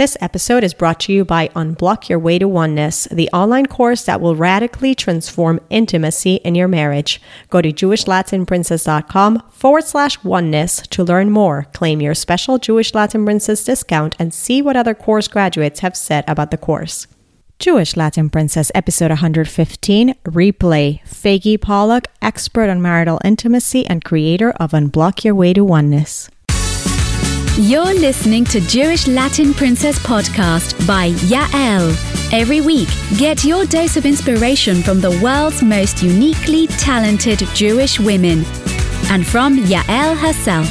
This episode is brought to you by Unblock Your Way to Oneness, the online course that will radically transform intimacy in your marriage. Go to JewishLatinPrincess.com forward slash oneness to learn more, claim your special Jewish Latin Princess discount, and see what other course graduates have said about the course. Jewish Latin Princess, episode 115, replay. Faggy Pollock, expert on marital intimacy and creator of Unblock Your Way to Oneness. You're listening to Jewish Latin Princess podcast by Yael. Every week, get your dose of inspiration from the world's most uniquely talented Jewish women and from Yael herself.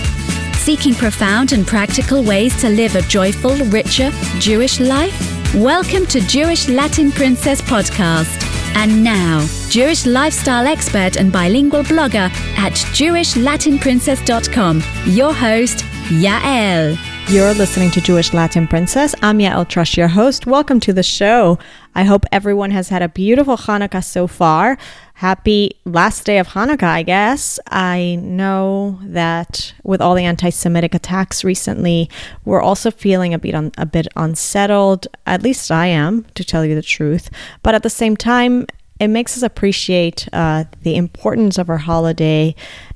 Seeking profound and practical ways to live a joyful, richer Jewish life? Welcome to Jewish Latin Princess podcast. And now, Jewish lifestyle expert and bilingual blogger at JewishLatinPrincess.com, your host, Yael. You're listening to Jewish Latin Princess. I'm Yael Trusch, your host. Welcome to the show. I hope everyone has had a beautiful Hanukkah so far. Happy last day of Hanukkah, I guess. I know that with all the anti-Semitic attacks recently, we're also feeling a bit un- a bit unsettled. At least I am, to tell you the truth. But at the same time, it makes us appreciate uh, the importance of our holiday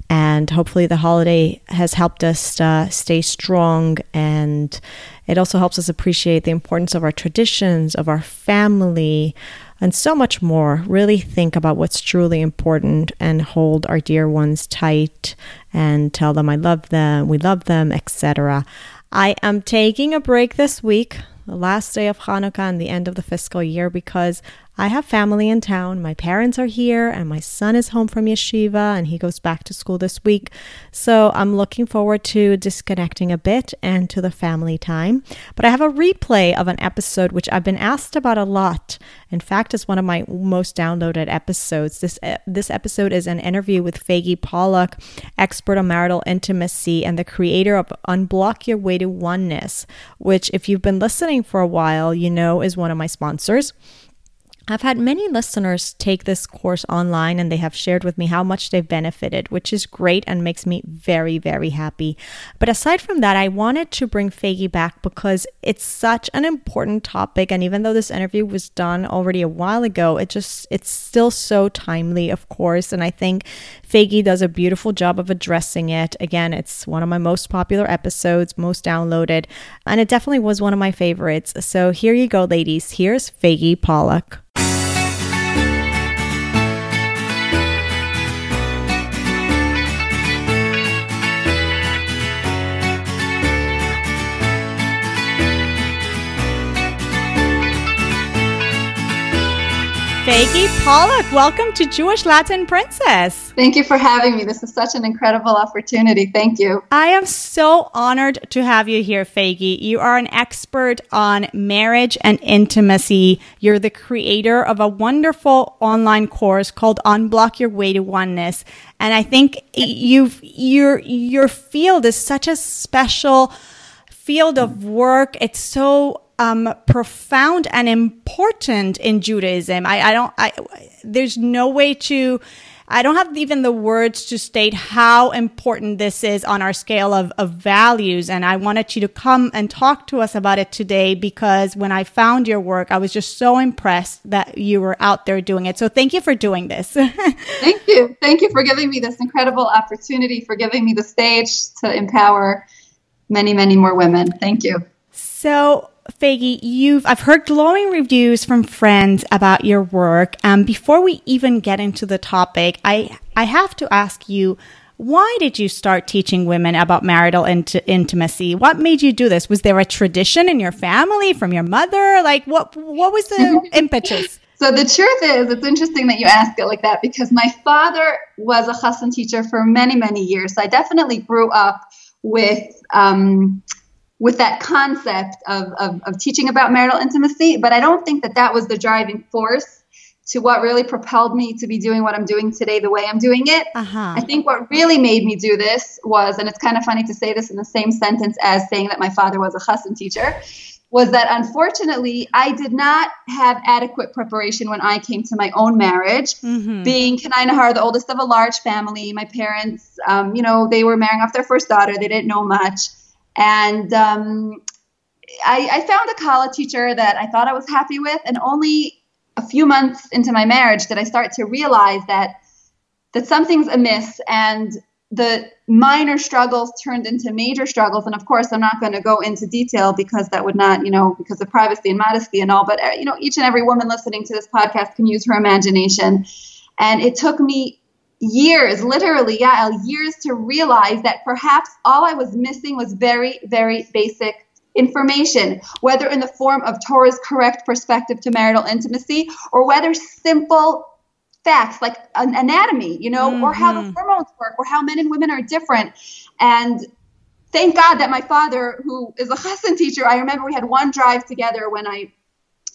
and hopefully the holiday has helped us uh, stay strong. And it also helps us appreciate the importance of our traditions of our family and so much more. Really think about what's truly important and hold our dear ones tight and tell them i love them we love them etc i am taking a break this week the last day of hanukkah and the end of the fiscal year because I have family in town. My parents are here, and my son is home from yeshiva, and he goes back to school this week. So I'm looking forward to disconnecting a bit and to the family time. But I have a replay of an episode which I've been asked about a lot. In fact, it's one of my most downloaded episodes. This uh, this episode is an interview with Faggy Pollock, expert on marital intimacy and the creator of Unblock Your Way to Oneness, which, if you've been listening for a while, you know is one of my sponsors. I've had many listeners take this course online and they have shared with me how much they've benefited, which is great and makes me very, very happy. But aside from that, I wanted to bring Faggy back because it's such an important topic. And even though this interview was done already a while ago, it just, it's still so timely, of course. And I think Faggy does a beautiful job of addressing it. Again, it's one of my most popular episodes, most downloaded, and it definitely was one of my favorites. So here you go, ladies. Here's Faggy Pollock. Faggy Pollock, welcome to Jewish Latin Princess. Thank you for having me. This is such an incredible opportunity. Thank you. I am so honored to have you here, Faggy. You are an expert on marriage and intimacy. You're the creator of a wonderful online course called Unblock Your Way to Oneness. And I think you've your your field is such a special field of work. It's so um, profound and important in Judaism. I, I don't, I, there's no way to, I don't have even the words to state how important this is on our scale of, of values. And I wanted you to come and talk to us about it today because when I found your work, I was just so impressed that you were out there doing it. So thank you for doing this. thank you. Thank you for giving me this incredible opportunity, for giving me the stage to empower many, many more women. Thank you. So, Faggy, you've I've heard glowing reviews from friends about your work. Um, before we even get into the topic, I I have to ask you, why did you start teaching women about marital int- intimacy? What made you do this? Was there a tradition in your family from your mother? Like what what was the impetus? So the truth is, it's interesting that you ask it like that because my father was a chassan teacher for many many years. So I definitely grew up with. Um, with that concept of, of, of teaching about marital intimacy, but I don't think that that was the driving force to what really propelled me to be doing what I'm doing today the way I'm doing it. Uh-huh. I think what really made me do this was, and it's kind of funny to say this in the same sentence as saying that my father was a chassan teacher, was that unfortunately I did not have adequate preparation when I came to my own marriage. Mm-hmm. Being kein ayin hara, the oldest of a large family, my parents, um, you know, they were marrying off their first daughter. They didn't know much and um, I, I found a Kala teacher that I thought I was happy with, and only a few months into my marriage did I start to realize that that something's amiss and the minor struggles turned into major struggles. And of course i'm not going to go into detail because that would not you know because of privacy and modesty and all but uh, you know each and every woman listening to this podcast can use her imagination. And it took me years literally yeah years to realize that perhaps all i was missing was very very basic information whether in the form of torah's correct perspective to marital intimacy or whether simple facts like an anatomy, you know, mm-hmm. or how the mm-hmm. hormones work, or how men and women are different. And thank God that my father, who is a chassan teacher, I remember we had one drive together when I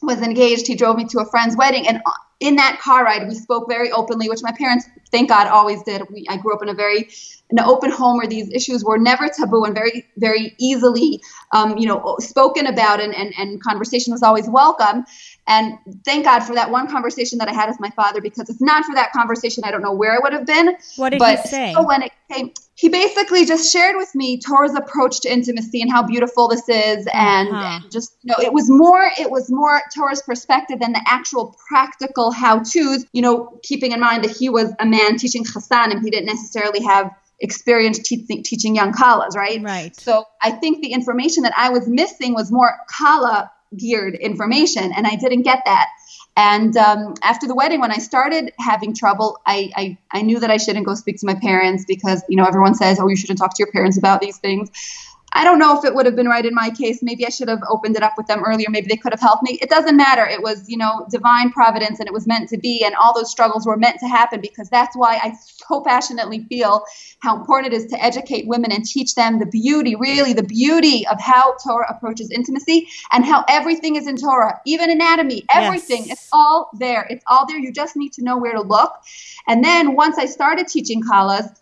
was engaged. He drove me to a friend's wedding, and in that car ride, we spoke very openly, which my parents, thank God, always did. We, I grew up in a very an open home where these issues were never taboo and very, very easily, um, you know, spoken about and, and, and conversation was always welcome. And thank God for that one conversation that I had with my father, because if not for that conversation, I don't know where I would have been. What did but he say? when it came, he basically just shared with me Torah's approach to intimacy and how beautiful this is, and, uh-huh. and just you know, it was more, it was more Torah's perspective than the actual practical how tos. You know, keeping in mind that he was a man teaching chassan and he didn't necessarily have experience te- teaching young kalas, right? Right. So I think the information that I was missing was more kala geared information, and I didn't get that. And um, after the wedding, when I started having trouble, I, I, I knew that I shouldn't go speak to my parents because you know everyone says, oh, you shouldn't talk to your parents about these things. I don't know if it would have been right in my case. Maybe I should have opened it up with them earlier. Maybe they could have helped me. It doesn't matter. It was, you know, divine providence and it was meant to be. And all those struggles were meant to happen because that's why I so passionately feel how important it is to educate women and teach them the beauty, really the beauty of how Torah approaches intimacy and how everything is in Torah, even anatomy, everything. Yes. It's all there. It's all there. You just need to know where to look. And then once I started teaching Kalas,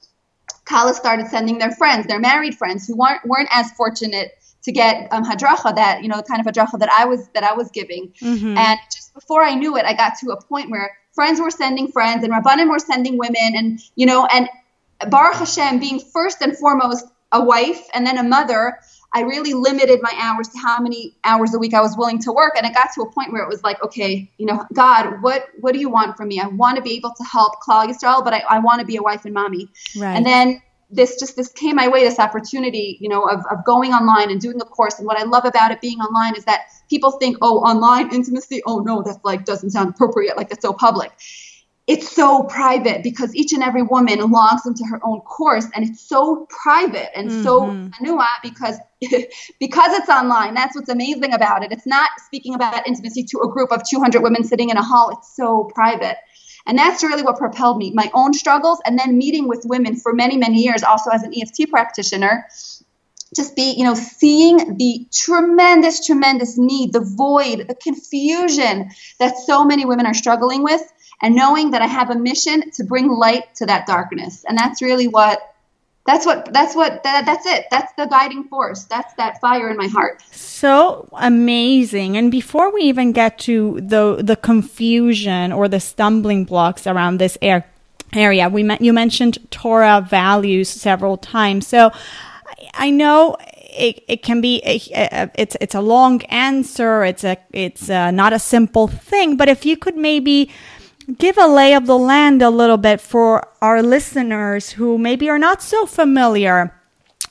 Kala started sending their friends, their married friends who weren't weren't as fortunate to get um, hadracha that you know the kind of hadracha that I was that I was giving. Mm-hmm. And just before I knew it, I got to a point where friends were sending friends and rabbanim were sending women, and you know, and Baruch Hashem being first and foremost a wife and then a mother. I really limited my hours to how many hours a week I was willing to work, and it got to a point where it was like, okay, you know, God, what what do you want from me? I want to be able to help Klal Yisrael, but I, I want to be a wife and mommy. Right. And then this just this came my way, this opportunity, you know, of, of going online and doing a course. And what I love about it being online is that people think, oh, online intimacy, oh no, that like doesn't sound appropriate, like that's so public it's so private because each and every woman logs into her own course and it's so private and mm-hmm. so anua because because it's online. That's what's amazing about it. It's not speaking about intimacy to a group of 200 women sitting in a hall. It's so private. And that's really what propelled me. My own struggles and then meeting with women for many many years also as an EFT practitioner just be, you know, seeing the tremendous, tremendous need, the void, the confusion that so many women are struggling with and knowing that I have a mission to bring light to that darkness. And that's really what that's what that's what that, that's it. That's the guiding force. That's that fire in my heart. So amazing. And before we even get to the the confusion or the stumbling blocks around this air, area we you mentioned torah values several times. So i know it, it can be a, a, it's it's a long answer. It's a it's a, not a simple thing. But if you could maybe give a lay of the land a little bit for our listeners who maybe are not so familiar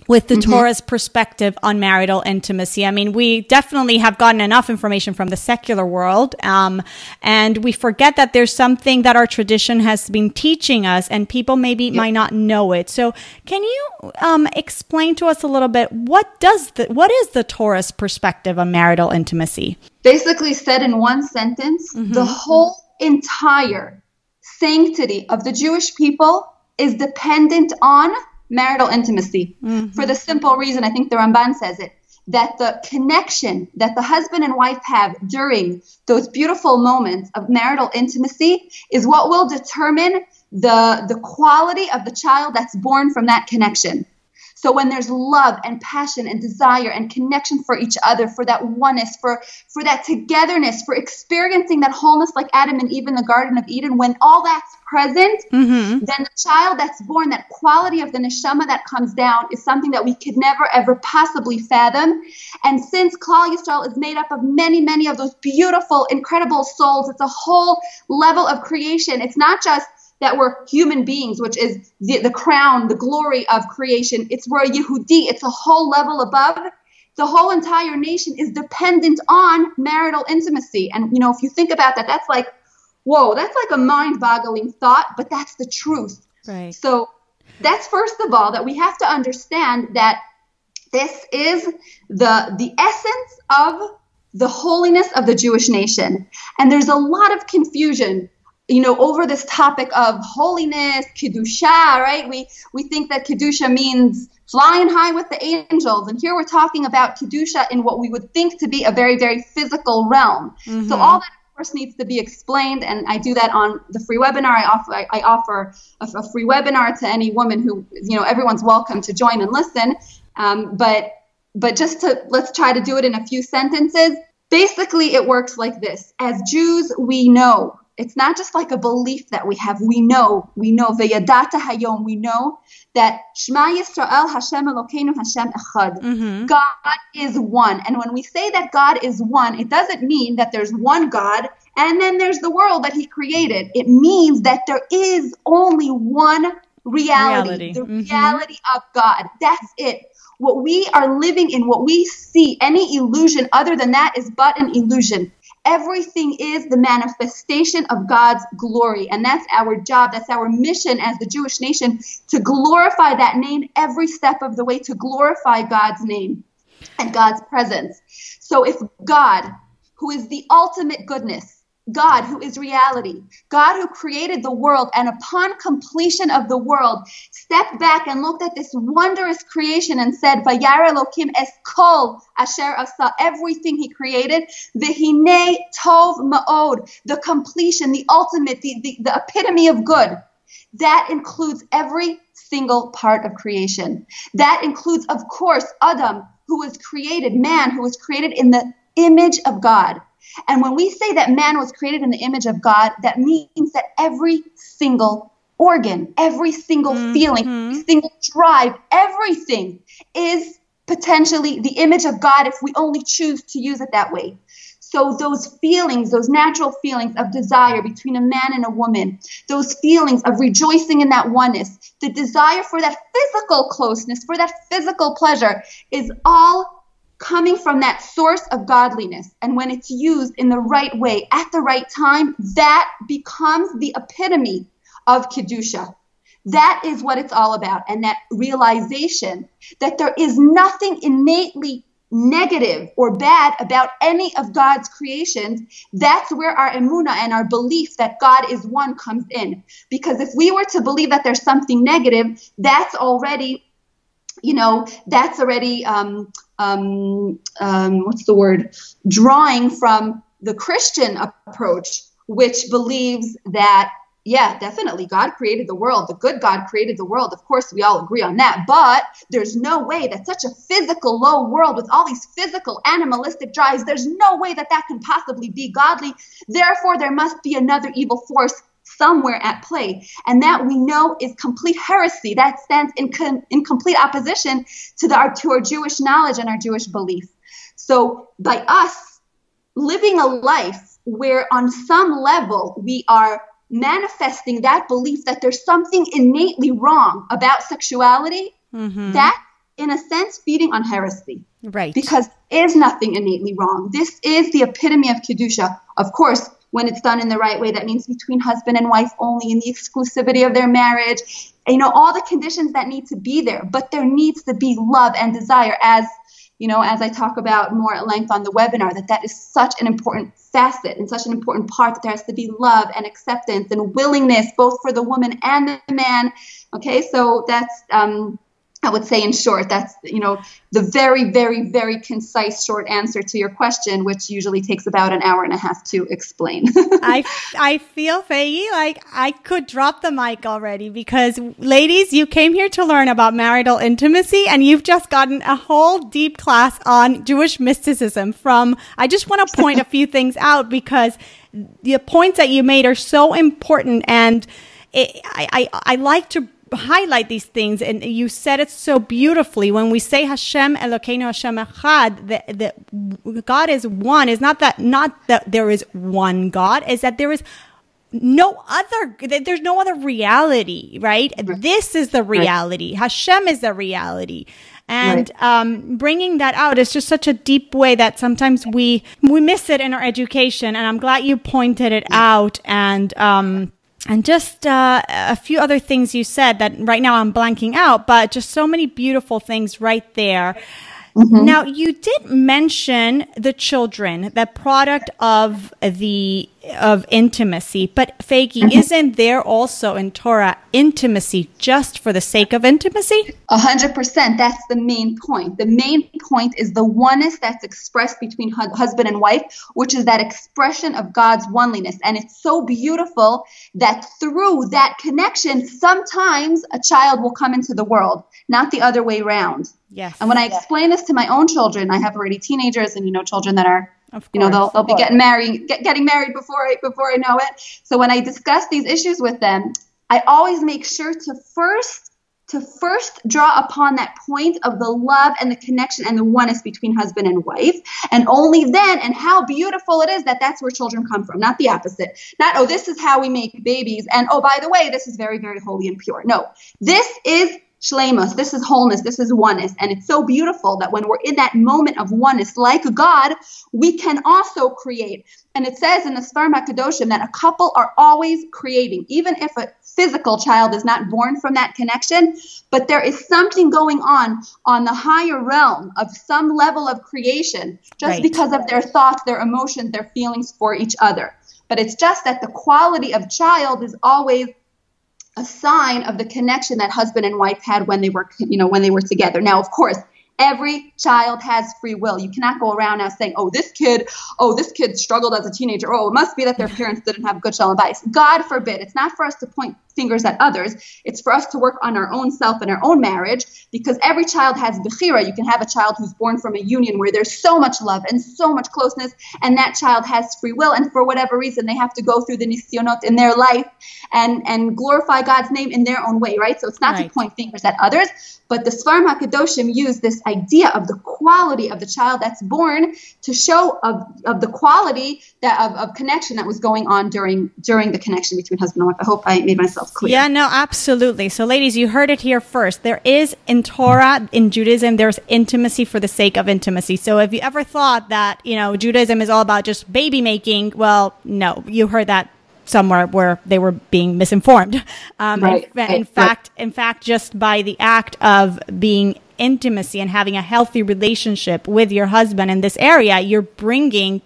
with the mm-hmm. Torah's perspective on marital intimacy. I mean, we definitely have gotten enough information from the secular world, um, and we forget that there's something that our tradition has been teaching us, and people maybe yep. might not know it. So, can you um, explain to us a little bit what does the what is the Torah's perspective on marital intimacy? Basically, said in one sentence, mm-hmm. the whole entire sanctity of the Jewish people is dependent on marital intimacy. Mm-hmm. For the simple reason, I think the Ramban says it, that the connection that the husband and wife have during those beautiful moments of marital intimacy is what will determine the, the quality of the child that's born from that connection. So when there's love and passion and desire and connection for each other, for that oneness, for for that togetherness, for experiencing that wholeness like Adam and Eve in the Garden of Eden, when all that's present, mm-hmm. then the child that's born, that quality of the neshama that comes down, is something that we could never ever possibly fathom. And since Klal Yisrael is made up of many, many of those beautiful, incredible souls, it's a whole level of creation. It's not just that we're human beings, which is the, the crown, the glory of creation. It's we're a Yehudi. It's a whole level above. The whole entire nation is dependent on marital intimacy. And, you know, if you think about that, that's like, whoa, that's like a mind boggling thought, but that's the truth. Right. So that's first of all that we have to understand that this is the the essence of the holiness of the Jewish nation. And there's a lot of confusion you know, over this topic of holiness, kedusha, right? We we think that kedusha means flying high with the angels, and here we're talking about kedusha in what we would think to be a very very physical realm. Mm-hmm. So all that of course needs to be explained, and I do that on the free webinar. I offer I, I offer a, a, free webinar to any woman who you know everyone's welcome to join and listen. Um, but but just to let's try to do it in a few sentences. Basically, it works like this: as Jews, we know it's not just like a belief that we have. We know, we know, v'yadata hayom, we know that Shema Yisrael Hashem Elokeinu Hashem Echad. Mm-hmm. God is one. And when we say that God is one, it doesn't mean that there's one God and then there's the world that he created. It means that there is only one reality, reality. the mm-hmm. reality of God. That's it. What we are living in, what we see, any illusion other than that is but an illusion. Everything is the manifestation of God's glory. And that's our job. That's our mission as the Jewish nation to glorify that name every step of the way, to glorify God's name and God's presence. So if God, who is the ultimate goodness, God who is reality, God who created the world, and upon completion of the world, stepped back and looked at this wondrous creation and said, Vayar Elokim es kol asher asa, everything he created, vihine tov ma'od, the completion, the ultimate, the, the, the epitome of good. That includes every single part of creation. That includes, of course, Adam, who was created, man who was created in the image of God. And when we say that man was created in the image of God, that means that every single organ, every single mm-hmm. feeling, every single drive, everything is potentially the image of God if we only choose to use it that way. So, those feelings, those natural feelings of desire between a man and a woman, those feelings of rejoicing in that oneness, the desire for that physical closeness, for that physical pleasure, is all coming from that source of godliness. And when it's used in the right way at the right time, that becomes the epitome of Kedusha. That is what it's all about. And that realization that there is nothing innately negative or bad about any of God's creations, that's where our emuna and our belief that God is one comes in. Because if we were to believe that there's something negative, that's already you know, that's already um, um, um, what's the word? Drawing from the Christian approach, which believes that yeah, definitely. God created the world. The good God created the world. Of course, we all agree on that. But there's no way that such a physical, low world with all these physical, animalistic drives, there's no way that that can possibly be godly. Therefore, there must be another evil force somewhere at play. And that we know is complete heresy. That stands in, com- in complete opposition to, the, our, to our Jewish knowledge and our Jewish belief. So by us living a life where on some level we are manifesting that belief that there's something innately wrong about sexuality, mm-hmm. that in a sense feeding on heresy. Right. Because is nothing innately wrong. This is the epitome of Kedusha. Of course, when it's done in the right way. That means between husband and wife only in the exclusivity of their marriage. You know, all the conditions that need to be there, but there needs to be love and desire as you know, as I talk about more at length on the webinar, that that is such an important facet and such an important part that there has to be love and acceptance and willingness both for the woman and the man. Okay, so that's um, I would say in short, that's you know the very, very, very concise short answer to your question, which usually takes about an hour and a half to explain. I I feel Faggy like I could drop the mic already because ladies, you came here to learn about marital intimacy and you've just gotten a whole deep class on Jewish mysticism from I just want to point a few things out because the points that you made are so important and it, I, I, I like to highlight these things and you said it so beautifully when we say Hashem Elokeinu Hashem Echad that, God is one. Is not that not that there is one God is that there is no other there's no other reality right, this is the reality. Right. Hashem is the reality. And right. um, bringing that out is just such a deep way that sometimes we we miss it in our education and i'm glad you pointed it out. And um, and just uh, a few other things you said that right now I'm blanking out, but just so many beautiful things right there. Mm-hmm. Now, you did mention the children, the product of the of intimacy, but Fagi, mm-hmm. isn't there also in Torah intimacy just for the sake of intimacy? A hundred percent. That's the main point. The main point is the oneness that's expressed between hu- husband and wife, which is that expression of God's oneliness. And it's so beautiful that through that connection, sometimes a child will come into the world, not the other way around. Yes. And when I explain this to my own children, I have already teenagers and you know children that are you know they'll, they'll be getting married get, getting married before I before I know it. So when I discuss these issues with them, I always make sure to first to first draw upon that point of the love and the connection and the oneness between husband and wife. And only then and how beautiful it is that that's where children come from not the opposite. Not oh this is how we make babies. And oh by the way this is very very holy and pure. No. This is shlemus. This is wholeness. This is oneness. And it's so beautiful that when we're in that moment of oneness, like God, we can also create. And it says in the Sfarim HaKadoshim that a couple are always creating, even if a physical child is not born from that connection, but there is something going on on the higher realm of some level of creation just right. because of their thoughts, their emotions, their feelings for each other. But it's just that the quality of child is always a sign of the connection that husband and wife had when they were you know when they were together now of course Every child has free will. You cannot go around now saying, "Oh, this kid, oh, this kid struggled as a teenager. Oh, it must be that their parents didn't have good shalom advice." God forbid. It's not for us to point fingers at others. It's for us to work on our own self and our own marriage because every child has bechira. You can have a child who's born from a union where there's so much love and so much closeness, and that child has free will. And for whatever reason, they have to go through the nisyonot in their life and and glorify God's name in their own way, right? So it's not right. to point fingers at others, but the Sfarim HaKadoshim use this idea of the quality of the child that's born to show of, of the quality that of, of connection that was going on during during the connection between husband and wife. I hope I made myself clear. Yeah, no, absolutely. So ladies, you heard it here first. There is in Torah, in Judaism, there's intimacy for the sake of intimacy. So if you ever thought that, you know, Judaism is all about just baby making, well, no, you heard that somewhere where they were being misinformed. Um, right. in, in fact, in fact, just by the act of being intimacy and having a healthy relationship with your husband in this area, you're bringing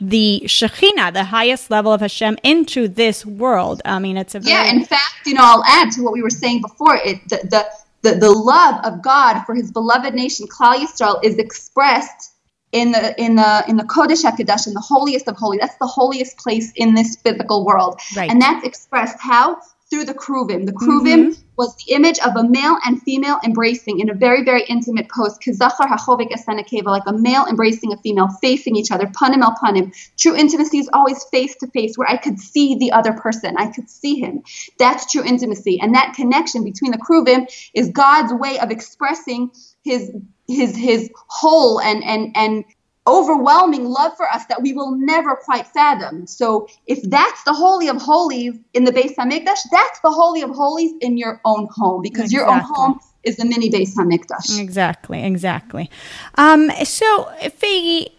the Shekhinah, the highest level of Hashem, into this world. I mean, it's a very- yeah. In fact, you know, I'll add to what we were saying before. It the the the, the love of God for His beloved nation, Klal Yisrael, is expressed in the in the in the Kodesh Hakadosh, in the holiest of holy. That's the holiest place in this physical world, right. and that's expressed how through the kruvim. The kruvim mm-hmm. was the image of a male and female embracing in a very very intimate pose. Kizachar hachovik esenekeva, like a male embracing a female, facing each other, panim el panim. True intimacy is always face to face, where I could see the other person, I could see him. That's true intimacy, and that connection between the kruvim is God's way of expressing his his his whole and and and overwhelming love for us that we will never quite fathom. So if that's the holy of holies in the Beis Hamikdash, that's the holy of holies in your own home because exactly. your own home is the mini Beis Hamikdash. Exactly, exactly. Um, so Fagi,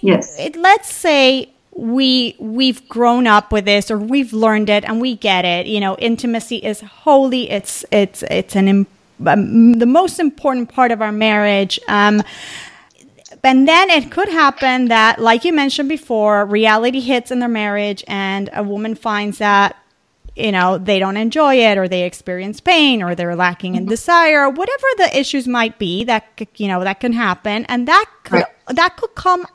yes, it, let's say we we've grown up with this or we've learned it and we get it you know intimacy is holy it's it's it's an um, the most important part of our marriage. Um, and then it could happen that, like you mentioned before, reality hits in their marriage, and a woman finds that you know, they don't enjoy it or they experience pain or they're lacking in desire, whatever the issues might be that, you know, that can happen. And that could. That could come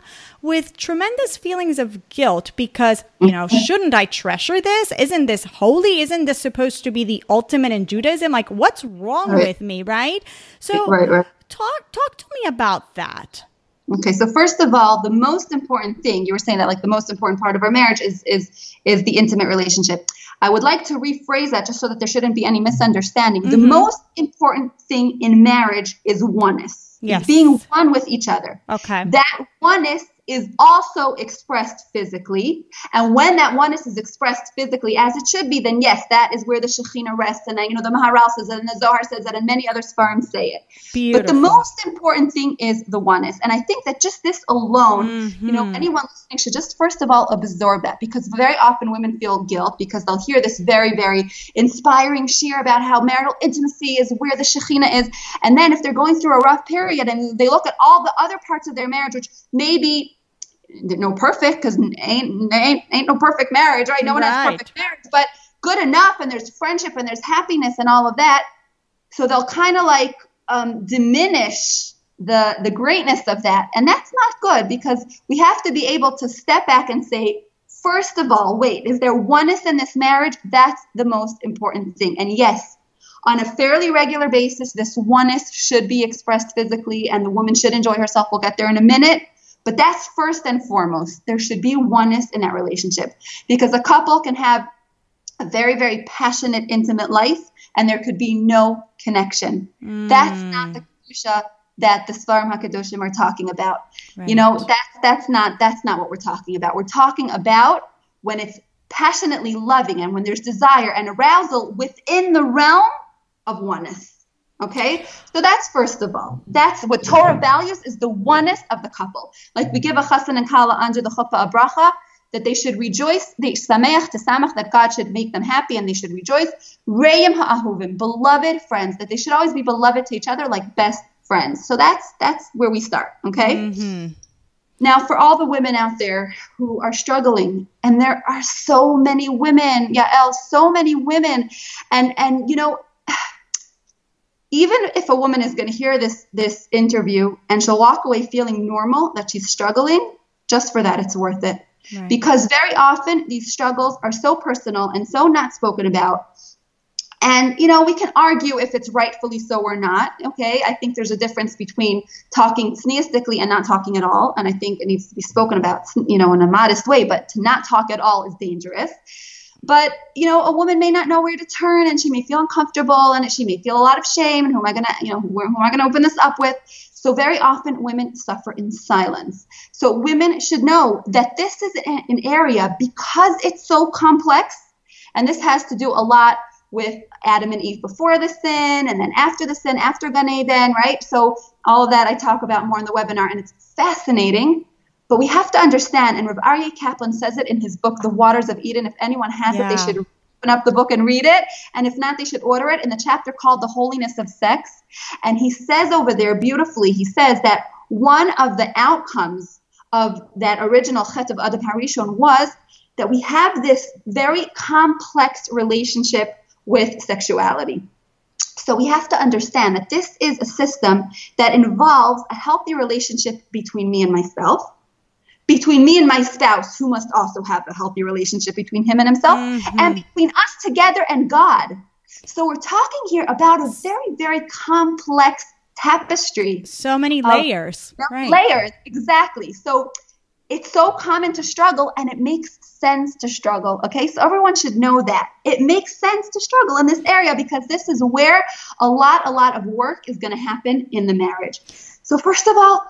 with tremendous feelings of guilt because, you know, mm-hmm. shouldn't I treasure this? Isn't this holy? Isn't this supposed to be the ultimate in Judaism? Like, what's wrong Right. with me, right? So, Right, right. talk talk to me about that. Okay, so first of all, the most important thing you were saying that like the most important part of our marriage is is is the intimate relationship. I would like to rephrase that just so that there shouldn't be any misunderstanding. The mm-hmm. most important thing in marriage is oneness. Yes. being one with each other. Okay. That oneness is also expressed physically. And when that oneness is expressed physically as it should be, then yes, that is where the Shekhinah rests. And uh, you know, the Maharal says it, and the Zohar says it, and many other Sfarim say it. Beautiful. But the most important thing is the oneness. And I think that just this alone, mm-hmm. you know, anyone should just first of all absorb that because very often women feel guilt because they'll hear this very, very inspiring shiur about how marital intimacy is where the Shekhinah is. And then if they're going through a rough period and they look at all the other parts of their marriage, which maybe no perfect because ain't, ain't ain't no perfect marriage, right? No one has perfect marriage, but good enough, and there's friendship and there's happiness and all of that. So they'll kind of like um, diminish the the greatness of that, and that's not good because we have to be able to step back and say, first of all, wait, is there oneness in this marriage? That's the most important thing, and yes. On a fairly regular basis, this oneness should be expressed physically, and the woman should enjoy herself. We'll get there in a minute. But that's first and foremost. There should be oneness in that relationship because a couple can have a very, very passionate, intimate life, and there could be no connection. That's not the mm. kedusha that the Sfarim Hakadoshim are talking about. You know, that's that's not that's not what we're talking about. We're talking about when it's passionately loving and when there's desire and arousal within the realm of oneness. Okay, so that's first of all. That's what Torah values is the oneness of the couple. Like we give a chassan and kala under the chuppah a bracha that they should rejoice, they sameach tesamach that God should make them happy and they should rejoice. Reim ha'ahuvim, beloved friends, that they should always be beloved to each other like best friends. So that's that's where we start. Okay. Mm-hmm. Now, for all the women out there who are struggling, and there are so many women, Yael, so many women, and and you know, even if a woman is going to hear this this interview and she'll walk away feeling normal that she's struggling, just for that, it's worth it. Right. Because very often these struggles are so personal and so not spoken about. And, you know, we can argue if it's rightfully so or not. Okay. I think there's a difference between talking sneistically and not talking at all. And I think it needs to be spoken about, you know, in a modest way, but to not talk at all is dangerous. But, you know, a woman may not know where to turn and she may feel uncomfortable and she may feel a lot of shame. And who am I going to, you know, who, who am I going to open this up with? So very often women suffer in silence. So women should know that this is an an area because it's so complex, and this has to do a lot with Adam and Eve before the sin, and then after the sin, after Gan Eden, right? So all of that I talk about more in the webinar, and it's fascinating. But we have to understand, and Rav Aryeh Kaplan says it in his book, The Waters of Eden. If anyone has it, they should open up the book and read it. And if not, they should order it in the chapter called The Holiness of Sex. And he says over there beautifully, he says that one of the outcomes of that original Chet of Adam Harishon was that we have this very complex relationship with sexuality. So we have to understand that this is a system that involves a healthy relationship between me and myself, between me and my spouse, who must also have a healthy relationship between him and himself, mm-hmm. and between us together and God. So we're talking here about a very, very complex tapestry So many layers. right. Layers, exactly. So it's so common to struggle and it makes sense to struggle. Okay, so everyone should know that. It makes sense to struggle in this area because this is where a lot, a lot of work is going to happen in the marriage. So, first of all,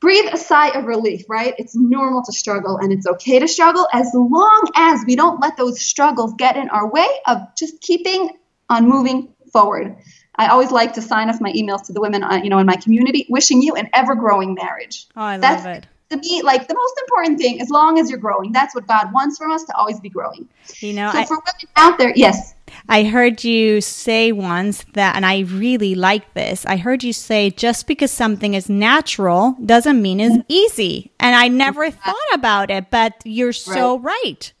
breathe a sigh of relief, right? It's normal to struggle and it's okay to struggle as long as we don't let those struggles get in our way of just keeping on moving forward. I always like to sign off my emails to the women, uh, you know, in my community, wishing you an ever-growing marriage. Oh, I That's love it. To me like the most important thing. As long as you're growing, that's what God wants from us to always be growing. You know, So I, for women out there, yes, I heard you say once that, and I really like this. I heard you say just because something is natural doesn't mean it's mm-hmm. easy. And I never thought about it, but you're so right.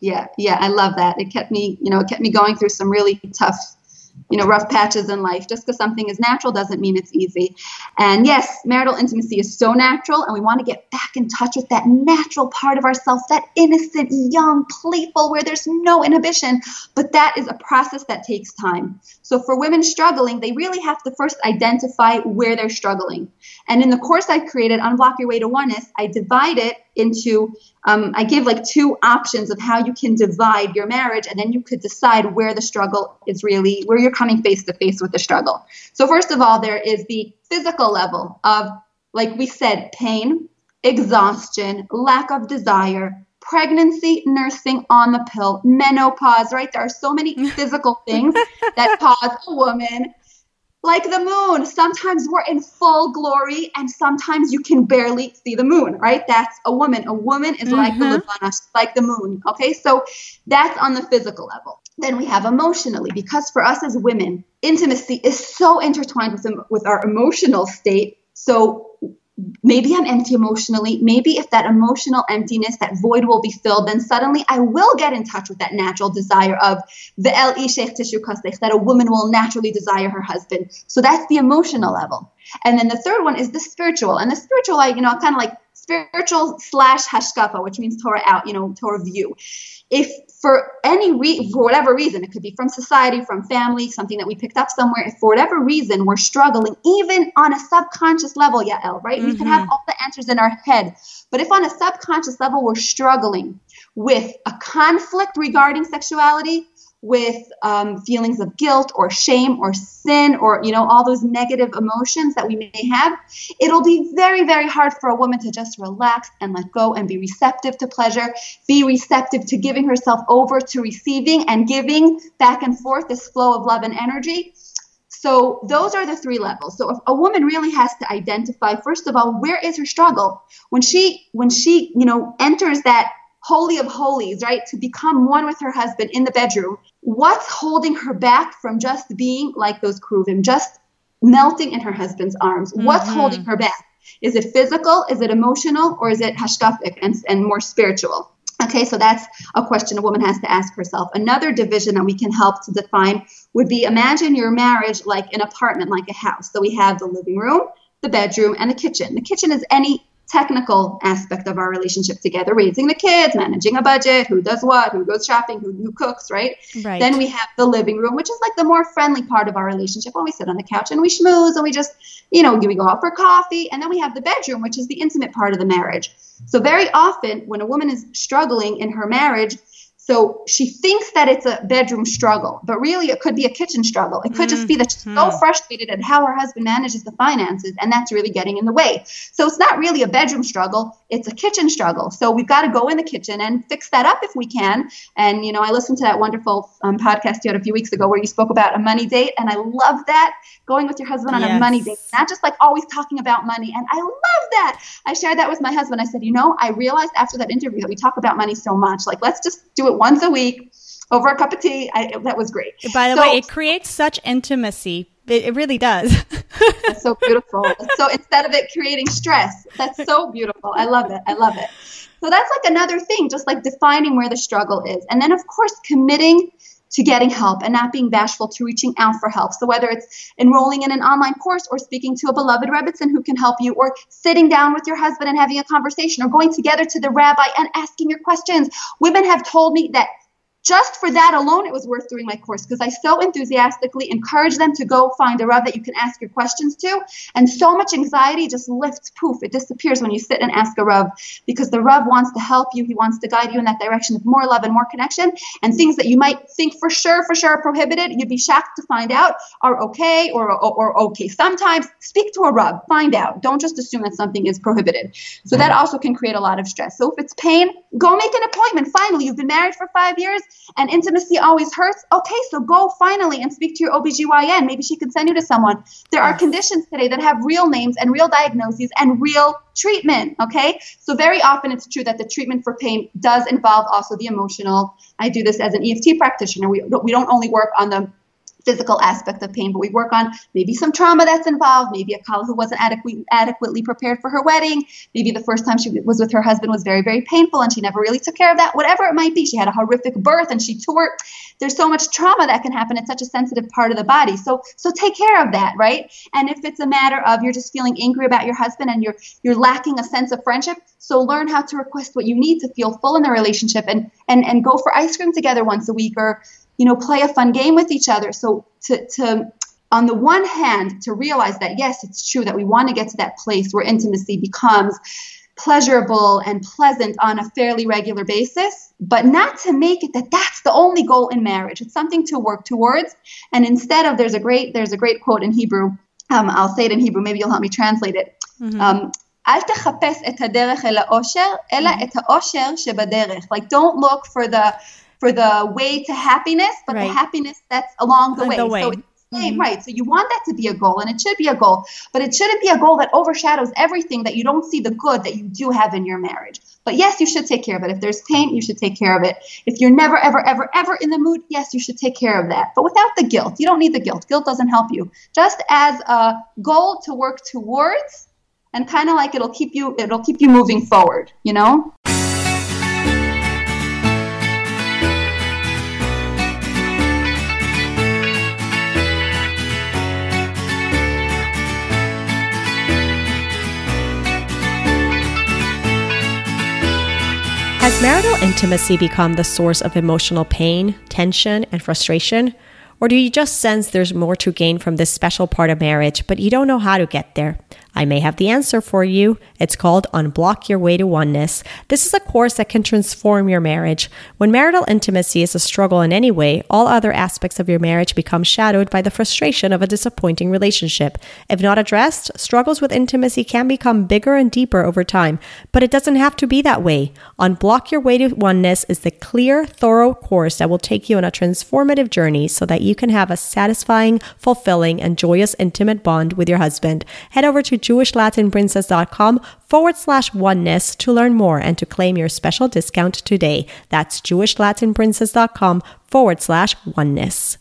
Yeah, yeah, I love that. It kept me, you know, it kept me going through some really tough you know, rough patches in life. Just because something is natural doesn't mean it's easy. And yes, marital intimacy is so natural, and we want to get back in touch with that natural part of ourselves, that innocent, young, playful, where there's no inhibition. But that is a process that takes time. So for women struggling, they really have to first identify where they're struggling. And in the course I created, Unblock Your Way to Oneness, I divide it into um, I give like two options of how you can divide your marriage, and then you could decide where the struggle is really, where you're coming face to face with the struggle. So, first of all, there is the physical level of, like we said, pain, exhaustion, lack of desire, pregnancy, nursing on the pill, menopause, right? There are so many physical things that cause a woman like the moon. Sometimes we're in full glory and sometimes you can barely see the moon, right? That's a woman. A woman is mm-hmm. like the Levana, like the moon. Okay, so that's on the physical level. Then we have emotionally, because for us as women, intimacy is so intertwined with, with our emotional state. So maybe I'm empty emotionally. Maybe if that emotional emptiness, that void will be filled, then suddenly I will get in touch with that natural desire of the el that a woman will naturally desire her husband. So that's the emotional level. And then the third one is the spiritual. And the spiritual, like, you know, kind of like spiritual slash hashkafa, which means Torah out, you know, Torah view. If for any re- for whatever reason, it could be from society, from family, something that we picked up somewhere. If for whatever reason we're struggling, even on a subconscious level, Yael, right? Mm-hmm. We can have all the answers in our head, but if on a subconscious level we're struggling with a conflict regarding sexuality, with um, feelings of guilt or shame or sin or you know all those negative emotions that we may have it'll be very very hard for a woman to just relax and let go and be receptive to pleasure be receptive to giving herself over to receiving and giving back and forth this flow of love and energy. So those are the three levels. So if a woman really has to identify first of all where is her struggle? When she when she you know enters that holy of holies, right? To become one with her husband in the bedroom. What's holding her back from just being like those Kruvim, just melting in her husband's arms? Mm-hmm. What's holding her back? Is it physical? Is it emotional? Or is it hashkafic and, and more spiritual? Okay, so that's a question a woman has to ask herself. Another division that we can help to define would be imagine your marriage like an apartment, like a house. So we have the living room, the bedroom, and the kitchen. The kitchen is any technical aspect of our relationship together raising the kids managing a budget who does what who goes shopping who, who cooks right? right. Then we have the living room which is like the more friendly part of our relationship when we sit on the couch and we schmooze and we just you know we go out for coffee. And then we have the bedroom which is the intimate part of the marriage. So very often when a woman is struggling in her marriage so she thinks that it's a bedroom struggle, but really it could be a kitchen struggle. It could mm-hmm. just be that she's so mm-hmm. frustrated at how her husband manages the finances, and that's really getting in the way. So it's not really a bedroom struggle, it's a kitchen struggle. So we've got to go in the kitchen and fix that up if we can. And, you know, I listened to that wonderful um, podcast you had a few weeks ago where you spoke about a money date, and I love that going with your husband on yes. a money date, not just like always talking about money. And I love that. I shared that with my husband. I said, you know, I realized after that interview that we talk about money so much. Like, let's just do it once a week over a cup of tea. I, that was great. By the so, way, it creates such intimacy. It, it really does. that's so beautiful. So instead of it creating stress, that's so beautiful. I love it. I love it. So that's like another thing, just like defining where the struggle is. And then, of course, committing to getting help and not being bashful to reaching out for help. So whether it's enrolling in an online course or speaking to a beloved Rebbitzin who can help you or sitting down with your husband and having a conversation or going together to the rabbi and asking your questions. Women have told me that just for that alone, it was worth doing my course because I so enthusiastically encourage them to go find a Rav that you can ask your questions to. And so much anxiety just lifts, poof, it disappears when you sit and ask a Rav because the Rav wants to help you. He wants to guide you in that direction of more love and more connection. And things that you might think for sure, for sure are prohibited, you'd be shocked to find out are okay or, or, or okay. Sometimes speak to a Rav, find out. Don't just assume that something is prohibited. So that also can create a lot of stress. So if it's pain, go make an appointment. Finally, you've been married for five years and intimacy always hurts. Okay, so go finally and speak to your OBGYN. Maybe she could send you to someone. There are conditions today that have real names and real diagnoses and real treatment. Okay, so very often it's true that the treatment for pain does involve also the emotional. I do this as an EFT practitioner. We, we don't only work on the physical aspect of pain, but we work on maybe some trauma that's involved, maybe a kala who wasn't adequately adequately prepared for her wedding, maybe the first time she was with her husband was very very painful and she never really took care of that. Whatever it might be, she had a horrific birth and she tore. There's so much trauma that can happen. It's such a sensitive part of the body. So so take care of that, right? And if it's a matter of you're just feeling angry about your husband and you're you're lacking a sense of friendship, so learn how to request what you need to feel full in the relationship and and and go for ice cream together once a week or you know, play a fun game with each other. So to, to on the one hand, to realize that yes, it's true that we want to get to that place where intimacy becomes pleasurable and pleasant on a fairly regular basis, but not to make it that that's the only goal in marriage. It's something to work towards. And instead of there's a great there's a great quote in Hebrew. Um, I'll say it in Hebrew. Maybe you'll help me translate it. Mm-hmm. Um, אל תחפש את הדרך אל האושר, אלא את האושר שבדרך. Like, don't look for the for the way to happiness, but right. the happiness that's along the way. The way. So mm-hmm. right. So you want that to be a goal, and it should be a goal, but it shouldn't be a goal that overshadows everything that you don't see the good that you do have in your marriage. But yes, you should take care of it. If there's pain, you should take care of it. If you're never, ever, ever, ever in the mood, yes, you should take care of that. But without the guilt. You don't need the guilt. Guilt doesn't help you. Just as a goal to work towards, and kind of like it'll keep you, it'll keep you moving forward. You know. Marital intimacy become the source of emotional pain, tension, and frustration? Or do you just sense there's more to gain from this special part of marriage, but you don't know how to get there? I may have the answer for you. It's called Unblock Your Way to Oneness. This is a course that can transform your marriage. When marital intimacy is a struggle in any way, all other aspects of your marriage become shadowed by the frustration of a disappointing relationship. If not addressed, struggles with intimacy can become bigger and deeper over time, but it doesn't have to be that way. Unblock Your Way to Oneness is the clear, thorough course that will take you on a transformative journey so that you can have a satisfying, fulfilling, and joyous intimate bond with your husband. Head over to jewishlatinprincess.com forward slash oneness to learn more and to claim your special discount today. That's jewishlatinprincess.com forward slash oneness.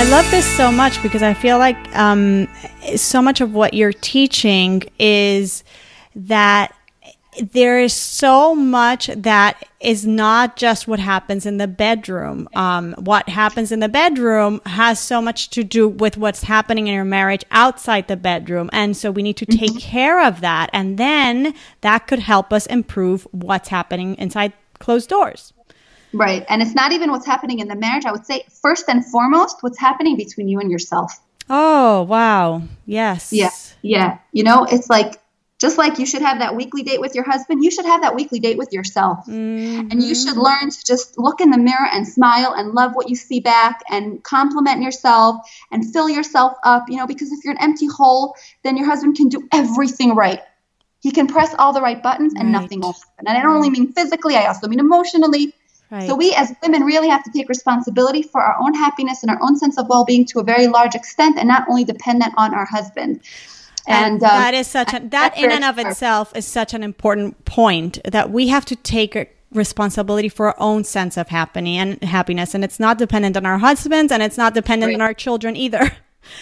I love this so much because I feel like um, so much of what you're teaching is that there is so much that is not just what happens in the bedroom. Um, what happens in the bedroom has so much to do with what's happening in your marriage outside the bedroom. And so we need to take mm-hmm. care of that. And then that could help us improve what's happening inside closed doors. Right. And it's not even what's happening in the marriage. I would say, first and foremost, what's happening between you and yourself. Oh, wow. Yes. Yeah. Yeah. You know, it's like, just like you should have that weekly date with your husband, you should have that weekly date with yourself. Mm-hmm. And you should learn to just look in the mirror and smile and love what you see back and compliment yourself and fill yourself up, you know, because if you're an empty hole, then your husband can do everything right. He can press all the right buttons and right. nothing will happen. And I don't only mean physically, I also mean emotionally, Right. So we as women really have to take responsibility for our own happiness and our own sense of well-being to a very large extent, and not only dependent on our husband. And, um, that is such a, that in and of itself is such an important point that we have to take responsibility for our own sense of happening and happiness, and it's not dependent on our husbands, and it's not dependent right. on our children either.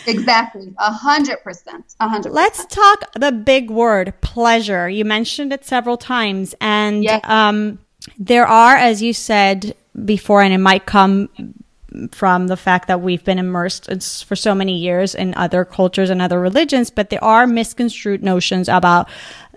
Exactly, a hundred percent, a hundred. Let's talk the big word pleasure. You mentioned it several times, and yes. um, there are, as you said before, and it might come from the fact that we've been immersed for so many years in other cultures and other religions, but there are misconstrued notions about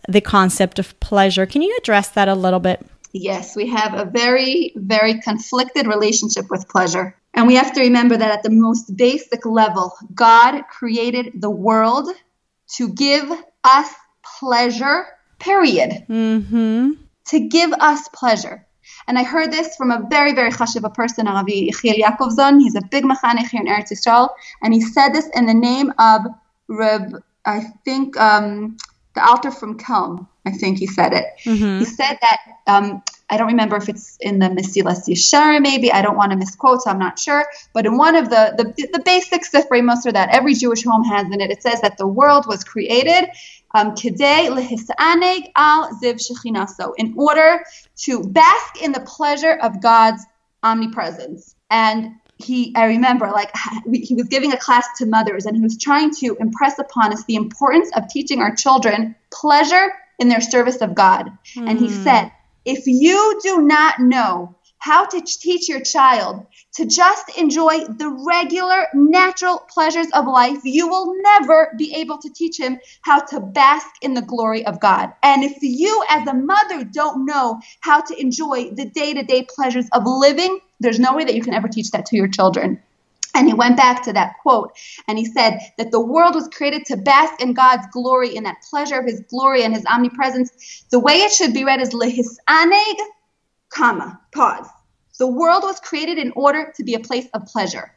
the concept of pleasure. Can you address that a little bit? Yes, we have a very, very conflicted relationship with pleasure. And we have to remember that at the most basic level, God created the world to give us pleasure, period. Mm-hmm to give us pleasure. And I heard this from a very, very chashiv a person, Ravi Yechiel Yakovzon. He's a big mechanech here in Eretz Yisrael. And he said this in the name of Reb, I think, um, the Alter from Kelm. I think he said it. Mm-hmm. He said that um, I don't remember if it's in the Mesilas Yesharim, maybe. I don't want to misquote, so I'm not sure. But in one of the, the, the basic Sifrei Musar that every Jewish home has in it, it says that the world was created um, lehisaneg al ziv shechinaso, in order to bask in the pleasure of God's omnipresence. And he, I remember, like he was giving a class to mothers, and he was trying to impress upon us the importance of teaching our children pleasure in their service of God. Mm. And he hmm. said, if you do not know how to teach your child to just enjoy the regular, natural pleasures of life, you will never be able to teach him how to bask in the glory of God. And if you, as a mother, don't know how to enjoy the day to day pleasures of living, there's no way that you can ever teach that to your children. And he went back to that quote and he said that the world was created to bask in God's glory, in that pleasure of his glory and his omnipresence. The way it should be read is lehisaneg comma, pause. The world was created in order to be a place of pleasure.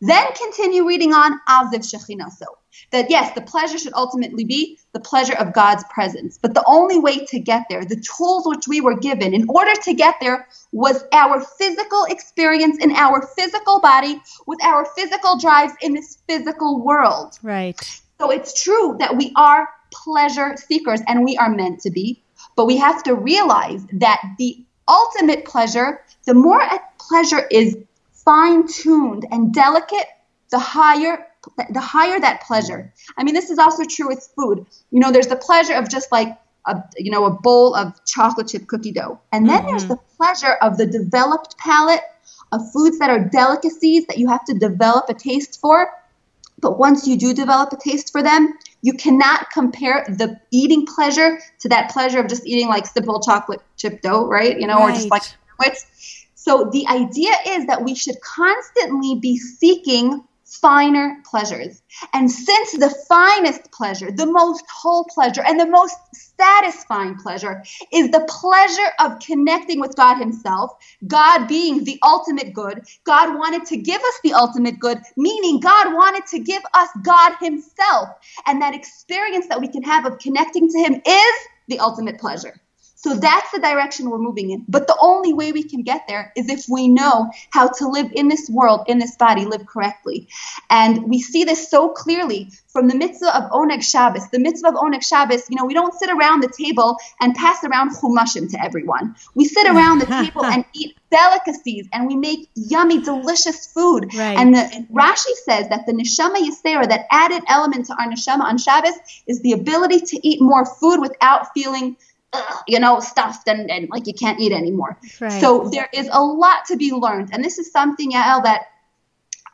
Then continue reading on Aziv Shechinaso. That yes, the pleasure should ultimately be the pleasure of God's presence. But the only way to get there, the tools which we were given in order to get there, was our physical experience in our physical body with our physical drives in this physical world. Right. So it's true that we are pleasure seekers and we are meant to be, but we have to realize that the ultimate pleasure, the more a pleasure is fine tuned and delicate, the higher the higher that pleasure. I mean, this is also true with food. You know, there's the pleasure of just like a you know a bowl of chocolate chip cookie dough, and then mm-hmm. there's the pleasure of the developed palate of foods that are delicacies that you have to develop a taste for. But once you do develop a taste for them, you cannot compare the eating pleasure to that pleasure of just eating like simple chocolate chip dough, right? You know, right. or just like sandwich. So the idea is that we should constantly be seeking finer pleasures. And since the finest pleasure, the most whole pleasure, and the most satisfying pleasure is the pleasure of connecting with God Himself, God being the ultimate good, God wanted to give us the ultimate good, meaning God wanted to give us God Himself. And that experience that we can have of connecting to Him is the ultimate pleasure. So that's the direction we're moving in. But the only way we can get there is if we know how to live in this world, in this body, live correctly. And we see this so clearly from the mitzvah of Oneg Shabbos. The mitzvah of Oneg Shabbos, you know, we don't sit around the table and pass around chumashim to everyone. We sit around the table and eat delicacies and we make yummy, delicious food. Right. And, the, and Rashi says that the neshama yisera, that added element to our neshama on Shabbos, is the ability to eat more food without feeling you know, stuffed and, and like you can't eat anymore. Right. So there is a lot to be learned. And this is something, Yael, that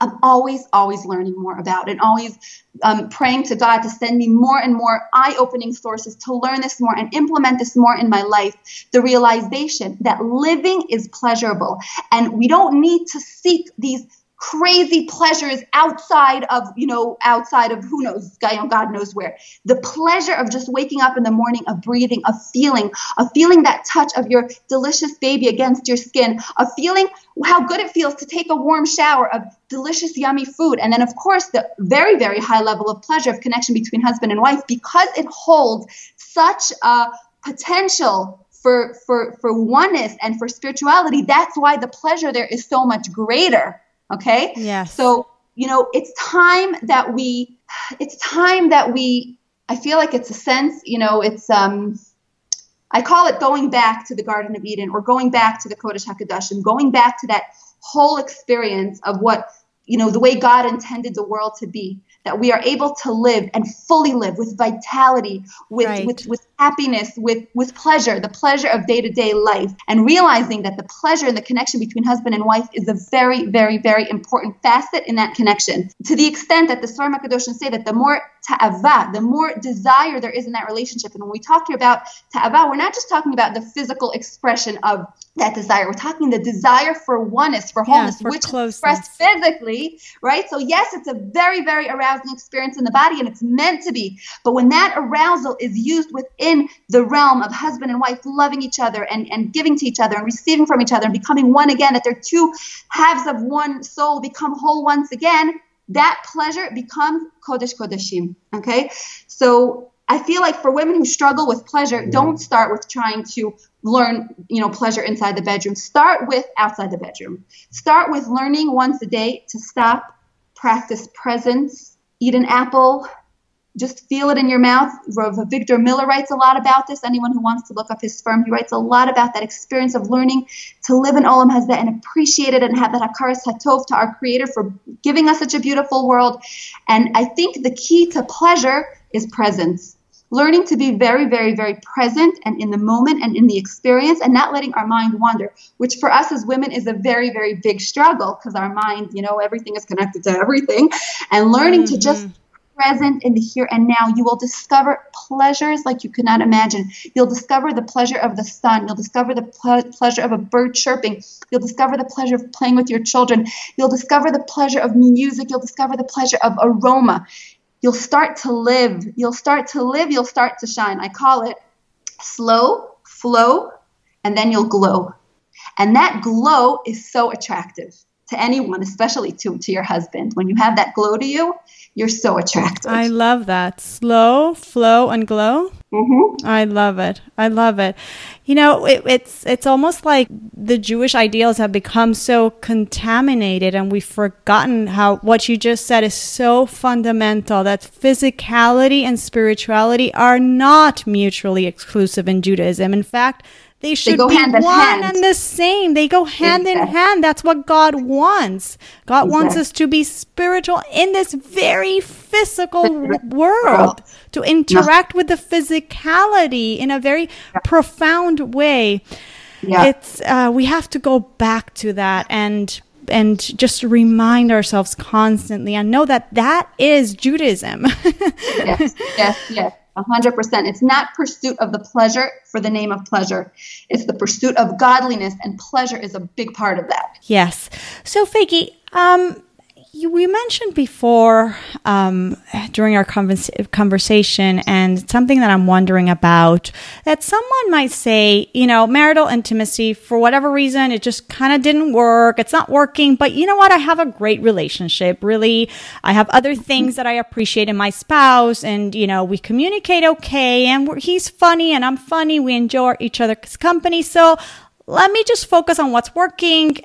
I'm always, always learning more about and always um, praying to God to send me more and more eye opening sources to learn this more and implement this more in my life. The realization that living is pleasurable and we don't need to seek these crazy pleasures outside of you know outside of who knows god knows where. The pleasure of just waking up in the morning of breathing of feeling of feeling that touch of your delicious baby against your skin of feeling how good it feels to take a warm shower of delicious yummy food. And then of course the very very high level of pleasure of connection between husband and wife because it holds such a potential for, for, for oneness and for spirituality, that's why the pleasure there is so much greater Okay. Yeah. So, you know, it's time that we, it's time that we, I feel like it's a sense, you know, it's, um, I call it going back to the Garden of Eden or going back to the Kodesh HaKodashim, going back to that whole experience of what, you know, the way God intended the world to be that we are able to live and fully live with vitality, with, right. with, with happiness, with, with pleasure, the pleasure of day to day life, and realizing that the pleasure and the connection between husband and wife is a very, very, very important facet in that connection. To the extent that the Sfarim HaKadoshim say that the more ta'ava, the more desire there is in that relationship. And when we talk here about ta'ava, we're not just talking about the physical expression of that desire. We're talking the desire for oneness, for wholeness, yeah, for which closeness. is expressed physically, right? So yes, it's a very, very arousing experience in the body, and it's meant to be. But when that arousal is used within the realm of husband and wife loving each other and, and giving to each other and receiving from each other and becoming one again, that they're two halves of one soul become whole once again, that pleasure becomes Kodesh Kodashim. Okay? So I feel like for women who struggle with pleasure, don't start with trying to learn, you know, pleasure inside the bedroom. Start with outside the bedroom. Start with learning once a day to stop, practice presence, eat an apple, just feel it in your mouth. Avigdor Miller writes a lot about this. Anyone who wants to look up his sefer, he writes a lot about that experience of learning to live in Olam Hazeh and appreciate it and have that Hakaras Hatov to our Creator for giving us such a beautiful world. And I think the key to pleasure is presence. Learning to be very, very, very present and in the moment and in the experience and not letting our mind wander, which for us as women is a very, very big struggle because our mind, you know, everything is connected to everything. And learning mm-hmm. to just present in the here and now. You will discover pleasures like you could not imagine. You'll discover the pleasure of the sun. You'll discover the ple- pleasure of a bird chirping. You'll discover the pleasure of playing with your children. You'll discover the pleasure of music. You'll discover the pleasure of aroma. You'll start to live. You'll start to live. You'll start to shine. I call it slow, flow, and then you'll glow. And that glow is so attractive to anyone, especially to, to your husband. When you have that glow to you, you're so attractive. I love that. Slow, flow, and glow. Mm-hmm. I love it. I love it. You know, it, it's it's almost like the Jewish ideals have become so contaminated, and we've forgotten how what you just said is so fundamental. That physicality and spirituality are not mutually exclusive in Judaism. In fact, they should they be one hand. and the same. They go hand exactly. in hand. That's what God wants. God exactly. wants us to be spiritual in this very physical world, to interact with the physicality in a very yeah. profound way. Yeah. It's uh, we have to go back to that and and just remind ourselves constantly and know that that is Judaism. yes, yes, yes. 100%. It's not pursuit of the pleasure for the name of pleasure. It's the pursuit of godliness, and pleasure is a big part of that. Yes. So, Faggy, um, you, we mentioned before um, during our convers- conversation, and something that I'm wondering about that someone might say, you know, marital intimacy, for whatever reason, it just kind of didn't work. It's not working, but you know what? I have a great relationship. Really, I have other things that I appreciate in my spouse, and, you know, we communicate okay, and he's funny, and I'm funny. We enjoy each other's company. So let me just focus on what's working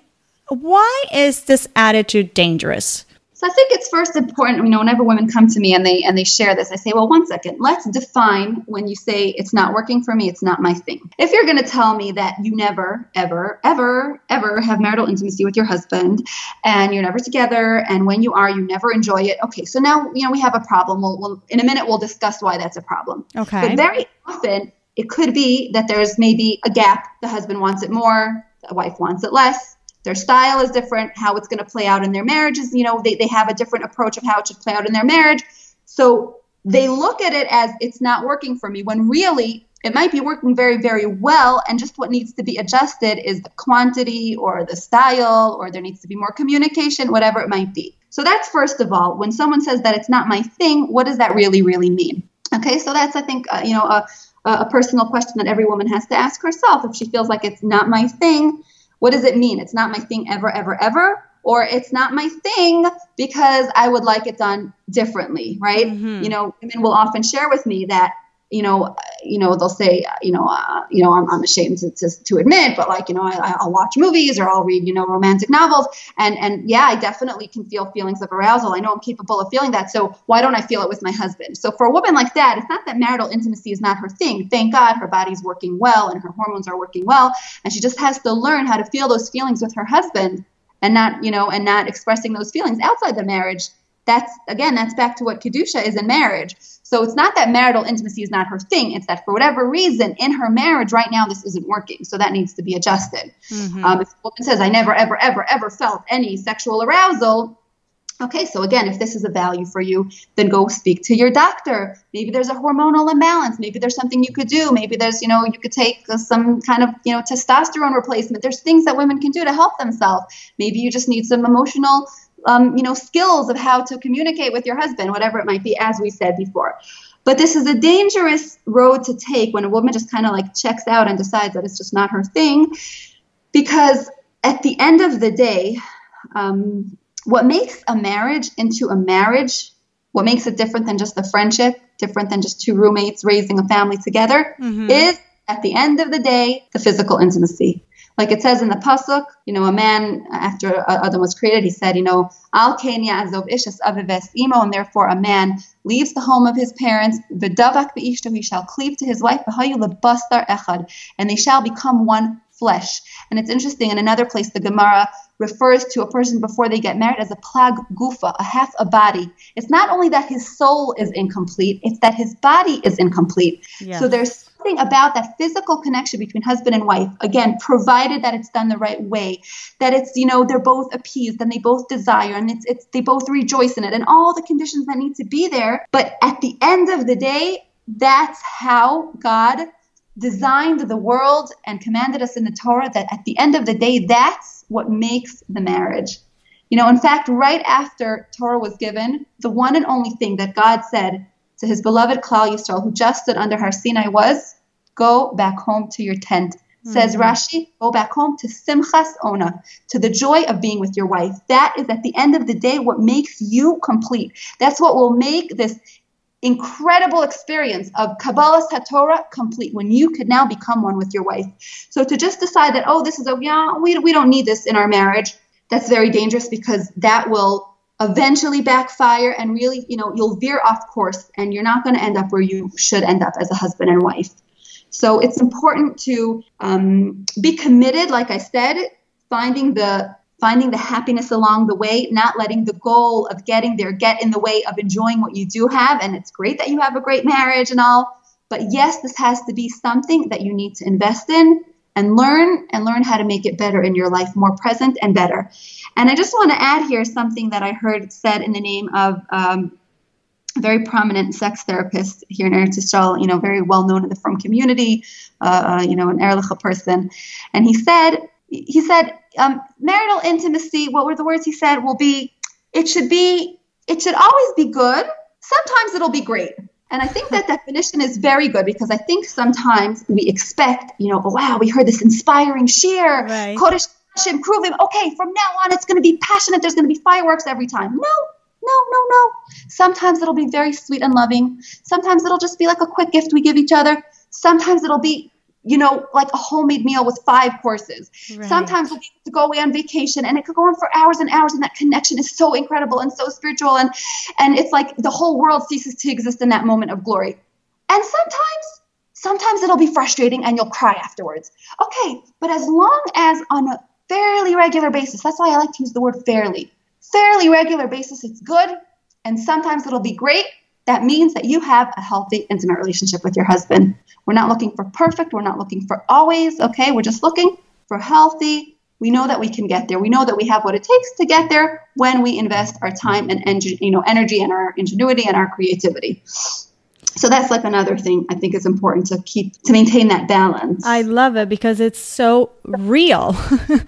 why is this attitude dangerous? So I think it's first important, you know, whenever women come to me and they and they share this, I say, well, one second, let's define when you say it's not working for me, it's not my thing. If you're going to tell me that you never, ever, ever, ever have marital intimacy with your husband, and you're never together, and when you are, you never enjoy it. Okay, so now you know we have a problem. We'll, we'll in a minute we'll discuss why that's a problem. Okay. But very often it could be that there's maybe a gap. The husband wants it more, the wife wants it less their style is different how it's going to play out in their marriages you know they, they have a different approach of how it should play out in their marriage. So they look at it as it's not working for me when really it might be working very very well and just what needs to be adjusted is the quantity or the style or there needs to be more communication whatever it might be. So that's first of all. When someone says that it's not my thing what does that really really mean? Okay so that's i think uh, you know a, a personal question that every woman has to ask herself. If she feels like it's not my thing what does it mean? It's not my thing ever, ever, ever. Or it's not my thing because I would like it done differently, right? Mm-hmm. You know, women will often share with me that you know, you know, they'll say, you know, uh, you know, I'm, I'm ashamed to, to, to, admit, but like, you know, I, will watch movies or I'll read, you know, romantic novels, and and yeah, I definitely can feel feelings of arousal. I know I'm capable of feeling that. So why don't I feel it with my husband? So for a woman like that, it's not that marital intimacy is not her thing. Thank God, her body's working well and her hormones are working well, and she just has to learn how to feel those feelings with her husband, and not, you know, and not expressing those feelings outside the marriage that's again that's back to what kedusha is in marriage so it's not that marital intimacy is not her thing it's that for whatever reason in her marriage right now this isn't working so that needs to be adjusted mm-hmm. um, if a woman says i never ever ever ever felt any sexual arousal Okay, so again, if this is a value for you, then go speak to your doctor. Maybe there's a hormonal imbalance. Maybe there's something you could do. Maybe there's, you know, you could take some kind of, you know, testosterone replacement. There's things that women can do to help themselves. Maybe you just need some emotional um, you know, skills of how to communicate with your husband, whatever it might be, as we said before. But this is a dangerous road to take when a woman just kind of like checks out and decides that it's just not her thing. Because at the end of the day, um, what makes a marriage into a marriage, what makes it different than just a friendship, different than just two roommates raising a family together, mm-hmm. is at the end of the day, the physical intimacy. Like it says in the pasuk, you know, a man after Adam was created, he said, you know, al azov ishas avives imo, and therefore a man leaves the home of his parents, v'davak be'ishto, he shall cleave to his wife, echad, and they shall become one flesh. And it's interesting, in another place, the Gemara refers to a person before they get married as a plag gufa, a half a body. It's not only that his soul is incomplete, it's that his body is incomplete. So there's something about that physical connection between husband and wife, again, provided that it's done the right way, that it's, you know, they're both appeased and they both desire and it's, it's they both rejoice in it and all the conditions that need to be there. But at the end of the day, that's how God designed the world and commanded us in the Torah that at the end of the day, that's what makes the marriage. You know, in fact, right after Torah was given, the one and only thing that God said to his beloved Klal Yisrael, who just stood under Har Sinai, was, "Go back home to your tent." Mm-hmm. Says Rashi, "Go back home to Simchas Ona, to the joy of being with your wife." That is, at the end of the day, what makes you complete. That's what will make this incredible experience of Kabbalah Torah complete when you could now become one with your wife. So to just decide that, oh, this is, oh, yeah, we, we don't need this in our marriage, that's very dangerous because that will eventually backfire and really, you know, you'll veer off course and you're not going to end up where you should end up as a husband and wife. So it's important to um, be committed, like I said, finding the finding the happiness along the way, not letting the goal of getting there get in the way of enjoying what you do have. And it's great that you have a great marriage and all. But yes, this has to be something that you need to invest in and learn and learn how to make it better in your life, more present and better. And I just want to add here something that I heard said in the name of um, a very prominent sex therapist here in Eretz Yisrael, you know, very well known in the frum community, uh, uh you know, an Erlicha person. And he said, he said, um, marital intimacy, what were the words he said, will be, it should be, it should always be good. Sometimes it'll be great. And I think that definition is very good because I think sometimes we expect, you know, oh, wow, we heard this inspiring share, right. Kodesh improving. Okay, from now on, it's going to be passionate. There's going to be fireworks every time. No, no, no, no. Sometimes it'll be very sweet and loving. Sometimes it'll just be like a quick gift we give each other. Sometimes it'll be you know, like a homemade meal with five courses. Right. Sometimes we'll to go away on vacation and it could go on for hours and hours and that connection is so incredible and so spiritual and and it's like the whole world ceases to exist in that moment of glory. And sometimes sometimes it'll be frustrating and you'll cry afterwards. Okay, but as long as on a fairly regular basis, that's why I like to use the word fairly. Fairly regular basis, it's good and sometimes it'll be great. That means that you have a healthy, intimate relationship with your husband. We're not looking for perfect. We're not looking for always. Okay. We're just looking for healthy. We know that we can get there. We know that we have what it takes to get there when we invest our time and you know energy and our ingenuity and our creativity. So that's like another thing I think is important to keep to maintain that balance. I love it because it's so real.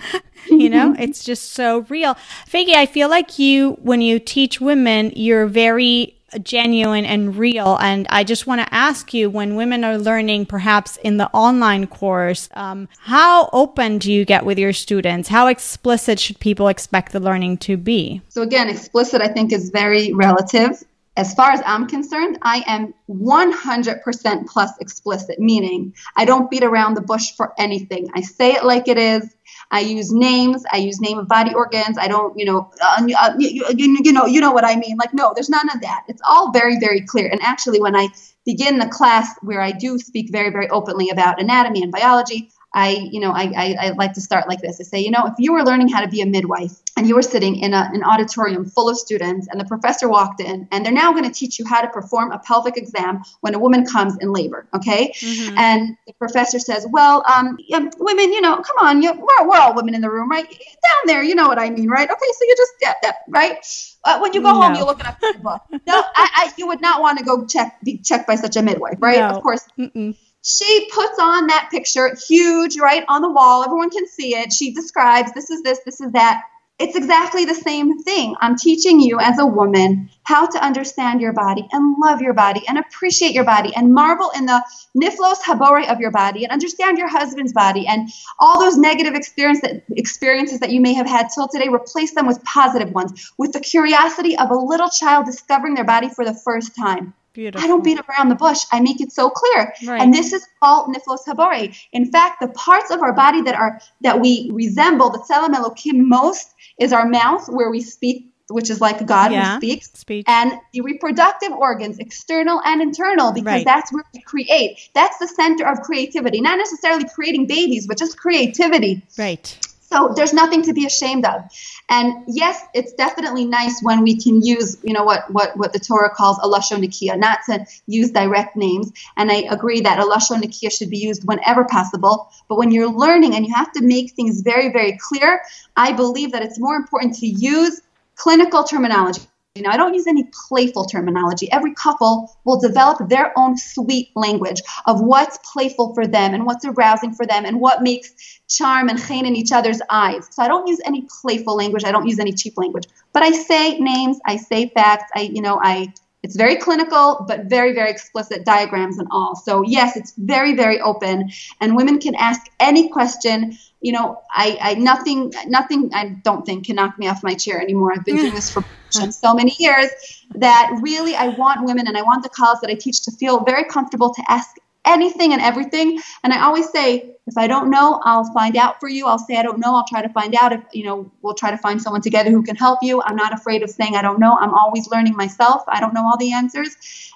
you know, it's just so real. Faggy, I feel like you when you teach women, you're very genuine and real. And I just want to ask you when women are learning, perhaps in the online course, um, how open do you get with your students? How explicit should people expect the learning to be? So, again, explicit, I think, is very relative. As far as I'm concerned, I am 100% plus explicit, meaning I don't beat around the bush for anything. I say it like it is. I use names. I use name of body organs. I don't, you know, uh, uh you, you, you know, you know what I mean. Like, no, there's none of that. It's all very, very clear. And actually, when I begin the class where I do speak very, very openly about anatomy and biology, I, you know, I, I, I, like to start like this. I say, you know, if you were learning how to be a midwife and you were sitting in a, an auditorium full of students and the professor walked in and they're now going to teach you how to perform a pelvic exam when a woman comes in labor, okay? Mm-hmm. And the professor says, well, um, women, you know, come on, you, we're, we're all women in the room, right? Down there, you know what I mean, right? Okay, so you just, yeah, yeah, right? Uh, when you go no. home, you look it up the book. No, I, I, you would not want to go check, be checked by such a midwife, right? No. Of course. Mm-mm she puts on that picture huge right on the wall everyone can see it she describes this is this this is that it's exactly the same thing. I'm teaching you as a woman how to understand your body and love your body and appreciate your body and marvel in the niflos habore of your body and understand your husband's body and all those negative experience that, experiences that you may have had till today, replace them with positive ones, with the curiosity of a little child discovering their body for the first time. Beautiful. I don't beat around the bush. I make it so clear. Right. And this is called niflos habore. In fact, the parts of our body that are that we resemble the tselem elokim most is our mouth, where we speak, which is like God yeah. who speaks, Speech. and the reproductive organs, external and internal, because right. that's where we create. That's the center of creativity. Not necessarily creating babies, but just creativity. Right. So there's nothing to be ashamed of. And yes, it's definitely nice when we can use, you know, what what what the Torah calls a lashon nakia, not to use direct names. And I agree that a lashon nakia should be used whenever possible. But when you're learning and you have to make things very very clear, I believe that it's more important to use clinical terminology. You know, I don't use any playful terminology. Every couple will develop their own sweet language of what's playful for them and what's arousing for them and what makes charm and chen in each other's eyes. So I don't use any playful language. I don't use any cheap language. But I say names, I say facts, I, you know, I it's very clinical, but very, very explicit diagrams and all. So yes, it's very, very open, and women can ask any question you know, I, I nothing, nothing, I don't think can knock me off my chair anymore. I've been doing this for so many years that really I want women and I want the calls that I teach to feel very comfortable to ask anything and everything. And I always say, if I don't know, I'll find out for you. I'll say I don't know. I'll try to find out. If you know, we'll try to find someone together who can help you. I'm not afraid of saying I don't know. I'm always learning myself. I don't know all the answers.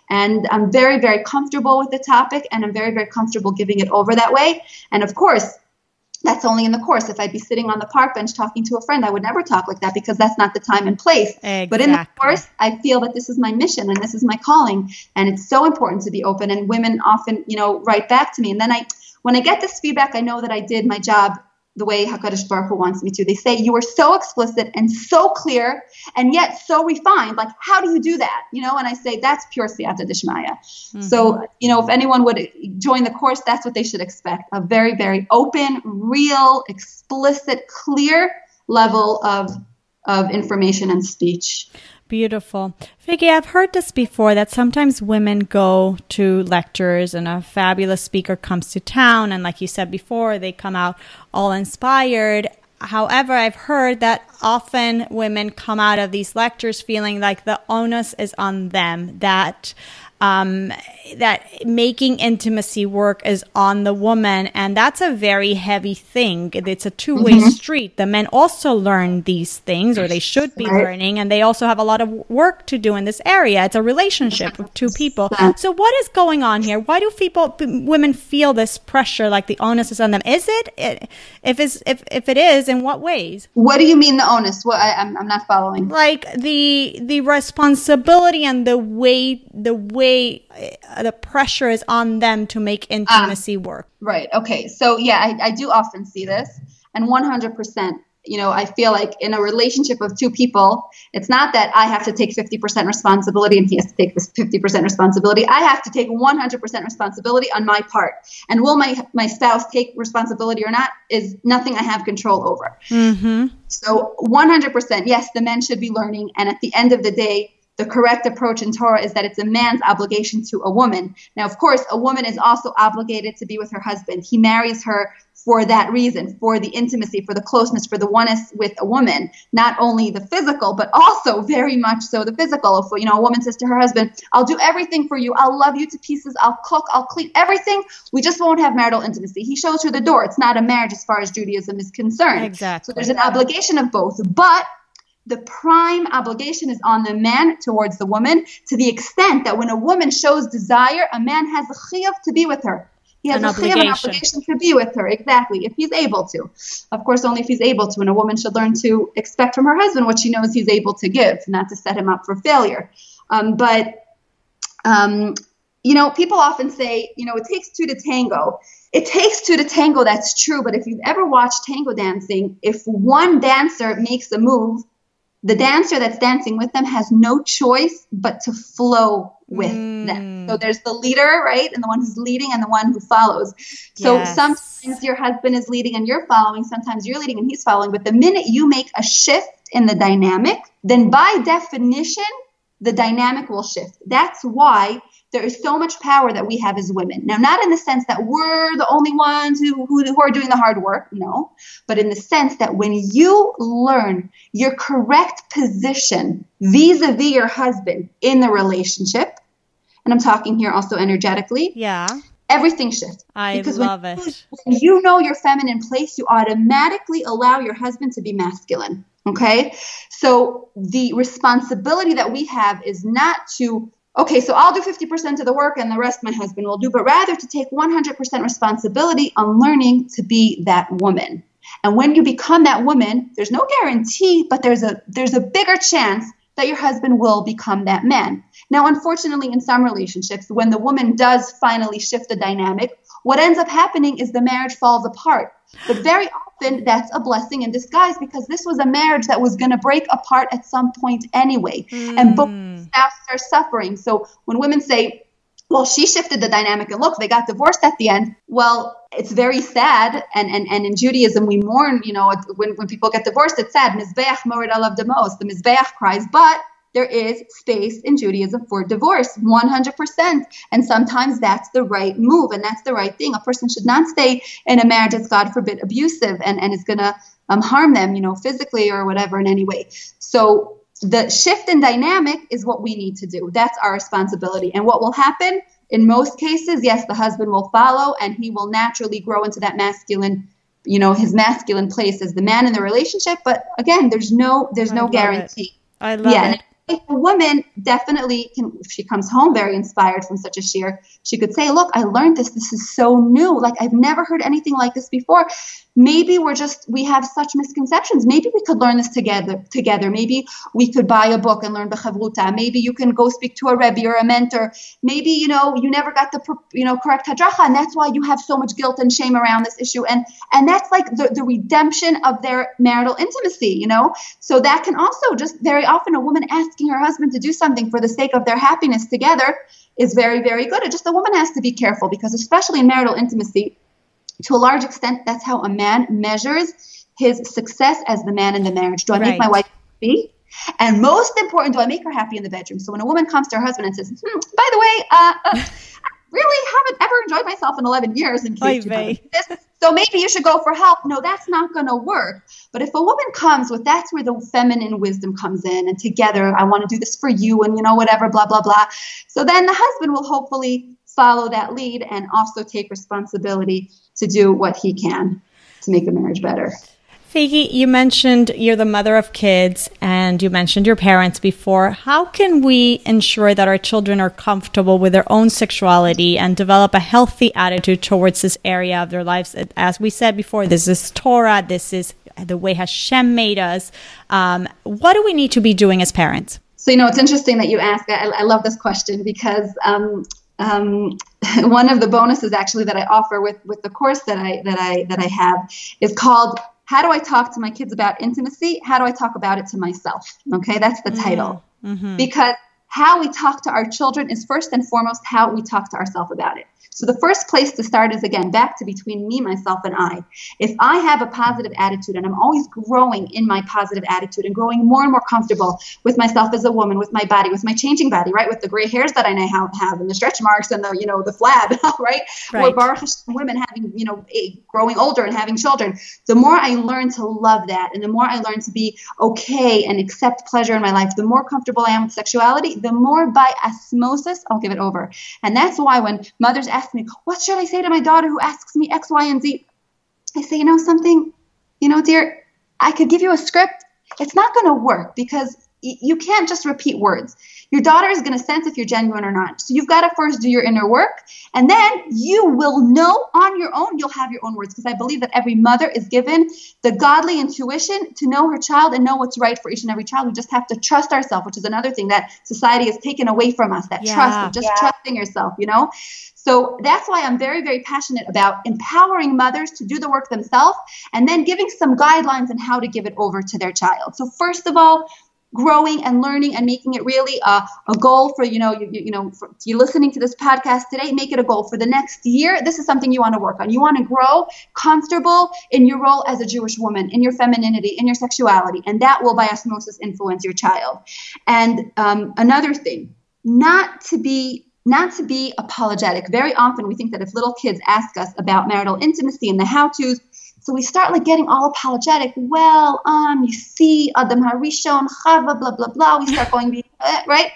And I'm very, very comfortable with the topic and I'm very, very comfortable giving it over that way. And of course, that's only in the course. If I'd be sitting on the park bench talking to a friend, I would never talk like that because that's not the time and place. Exactly. But in the course, I feel that this is my mission and this is my calling. And it's so important to be open. And women often, you know, write back to me. And then I, when I get this feedback, I know that I did my job the way Hakadosh Baruch Hu wants me to. They say you are so explicit and so clear, and yet so refined. Like, how do you do that? You know, and I say that's pure siyata dishmaya. Mm-hmm. So, you know, if anyone would join the course, that's what they should expect: a very, very open, real, explicit, clear level of of information and speech. Beautiful. Figgy, I've heard this before that sometimes women go to lectures and a fabulous speaker comes to town. And like you said before, they come out all inspired. However, I've heard that often women come out of these lectures feeling like the onus is on them, that um, that making intimacy work is on the woman, and that's a very heavy thing. It's a two way mm-hmm. street. The men also learn these things, or they should be right. learning, and they also have a lot of work to do in this area. It's a relationship of two people. So, what is going on here? Why do people, women, feel this pressure, like the onus is on them? Is it? If it's if if it is, in what ways? What do you mean the onus? What I, I'm I'm not following. Like the the responsibility and the weight the weight way uh, the pressure is on them to make intimacy ah, work. Right. Okay. So yeah, I, I do often see this, and 100%. You know, I feel like in a relationship of two people, it's not that I have to take 50% responsibility and he has to take this 50% responsibility. I have to take 100% responsibility on my part. And will my my spouse take responsibility or not is nothing I have control over. Mm-hmm. So 100%, yes, the men should be learning. And at the end of the day, the correct approach in Torah is that it's a man's obligation to a woman. Now, of course, a woman is also obligated to be with her husband. He marries her for that reason, for the intimacy, for the closeness, for the oneness with a woman. Not only the physical, but also very much so the physical. If you know a woman says to her husband, "I'll do everything for you. I'll love you to pieces. I'll cook. I'll clean everything. We just won't have marital intimacy." He shows her the door. It's not a marriage as far as Judaism is concerned. Exactly. So there's an obligation of both, but the prime obligation is on the man towards the woman to the extent that when a woman shows desire, a man has a chiyuv to be with her. He has an a obligation. an obligation to be with her, exactly, if he's able to. Of course, only if he's able to. And a woman should learn to expect from her husband what she knows he's able to give, not to set him up for failure. Um, but, um, you know, people often say, you know, it takes two to tango. It takes two to tango, that's true. But if you've ever watched tango dancing, if one dancer makes a move, the dancer that's dancing with them has no choice but to flow with mm. them. So there's the leader, right? And the one who's leading and the one who follows. So yes. sometimes your husband is leading and you're following, sometimes you're leading and he's following. But the minute you make a shift in the dynamic, then by definition, the dynamic will shift. That's why there is so much power that we have as women. Now, not in the sense that we're the only ones who, who, who, are doing the hard work, no, but in the sense that when you learn your correct position vis a vis your husband in the relationship, and I'm talking here also energetically. Yeah. Everything shifts. I because love when, it. When you know your feminine place, you automatically allow your husband to be masculine. Okay. So the responsibility that we have is not to okay, so I'll do 50% of the work and the rest my husband will do, but rather to take 100% responsibility on learning to be that woman. And when you become that woman, there's no guarantee, but there's a there's a bigger chance that your husband will become that man. Now, unfortunately, in some relationships, when the woman does finally shift the dynamic, what ends up happening is the marriage falls apart. But very often, that's a blessing in disguise because this was a marriage that was going to break apart at some point anyway. Mm. And both hmm. spouses are suffering. So when women say, well, she shifted the dynamic and look, they got divorced at the end. Well, it's very sad. And, and, and in Judaism, we mourn, you know, when, when people get divorced, it's sad. Mizbeach moridu alav dema'os. The Mizbeach cries, but there is space in Judaism for divorce, 100%. And sometimes that's the right move and that's the right thing. A person should not stay in a marriage that's, God forbid, abusive and, and is going to um, harm them, you know, physically or whatever in any way. So the shift in dynamic is what we need to do. That's our responsibility. And what will happen in most cases, yes, the husband will follow and he will naturally grow into that masculine you know his masculine place as the man in the relationship but again there's no there's no guarantee it. i love yeah, it a woman definitely can if she comes home very inspired from such a shiur she could say look i learned this. This is so new. Like i've never heard anything like this before. Maybe we're just we have such misconceptions. Maybe we could learn this together together. Maybe we could buy a book and learn bechavruta maybe you can go speak to a rebbe or a mentor. Maybe you know you never got the you know correct hadracha and that's why you have so much guilt and shame around this issue. And and that's like the, the redemption of their marital intimacy you know? So that can also just very often a woman asking her husband to do something for the sake of their happiness together is very very good it just a woman has to be careful because especially in marital intimacy to a large extent, that's how a man measures his success as the man in the marriage. Do I right. make my wife happy? And most important, do I make her happy in the bedroom? So when a woman comes to her husband and says, hmm, by the way, uh, uh, I really haven't ever enjoyed myself in 11 years in case you so maybe you should go for help. No, that's not going to work. But if a woman comes with that's where the feminine wisdom comes in, and together, I want to do this for you, and you know, whatever, blah, blah, blah. So then the husband will hopefully follow that lead and also take responsibility to do what he can to make the marriage better. Figi, you mentioned you're the mother of kids and you mentioned your parents before. How can we ensure that our children are comfortable with their own sexuality and develop a healthy attitude towards this area of their lives? As we said before, this is Torah, this is the way Hashem made us. Um, what do we need to be doing as parents? So, you know, it's interesting that you ask. I, I love this question because um, um, one of the bonuses actually that I offer with with the course that I that I that I have is called how do I talk to my kids about intimacy? How do I talk about it to myself? Okay, that's the title. Mm-hmm. Because how we talk to our children is first and foremost how we talk to ourselves about it. So the first place to start is again back to between me, myself, and I. If I have a positive attitude and I'm always growing in my positive attitude and growing more and more comfortable with myself as a woman, with my body, with my changing body, right, with the gray hairs that I now have and the stretch marks and the you know the flab, right? right. Or Baruch women having you know growing older and having children. The more I learn to love that, and the more I learn to be okay and accept pleasure in my life, the more comfortable I am with sexuality, the more by osmosis I'll give it over. And that's why when mothers ask me, what should I say to my daughter who asks me X, Y, and Z? I say, you know something, you know, dear, I could give you a script. It's not going to work because y- you can't just repeat words. Your daughter is going to sense if you're genuine or not. So you've got to first do your inner work, and then you will know on your own. You'll have your own words because I believe that every mother is given the godly intuition to know her child and know what's right for each and every child. We just have to trust ourselves, which is another thing that society has taken away from us. That yeah, trust of just yeah. trusting yourself, you know. So that's why I'm very, very passionate about empowering mothers to do the work themselves and then giving some guidelines on how to give it over to their child. So, first of all, growing and learning and making it really a, a goal for you know you, you know for, you listening to this podcast today make it a goal for the next year. This is something you want to work on. You want to grow comfortable in your role as a jewish woman in your femininity in your sexuality and that will by osmosis influence your child. And um, another thing not to be not to be apologetic very often we think that if little kids ask us about marital intimacy and the how to's so we start like getting all apologetic. Well, um, you see, Adam Harishon, Chava, blah blah blah. We start going, eh, right?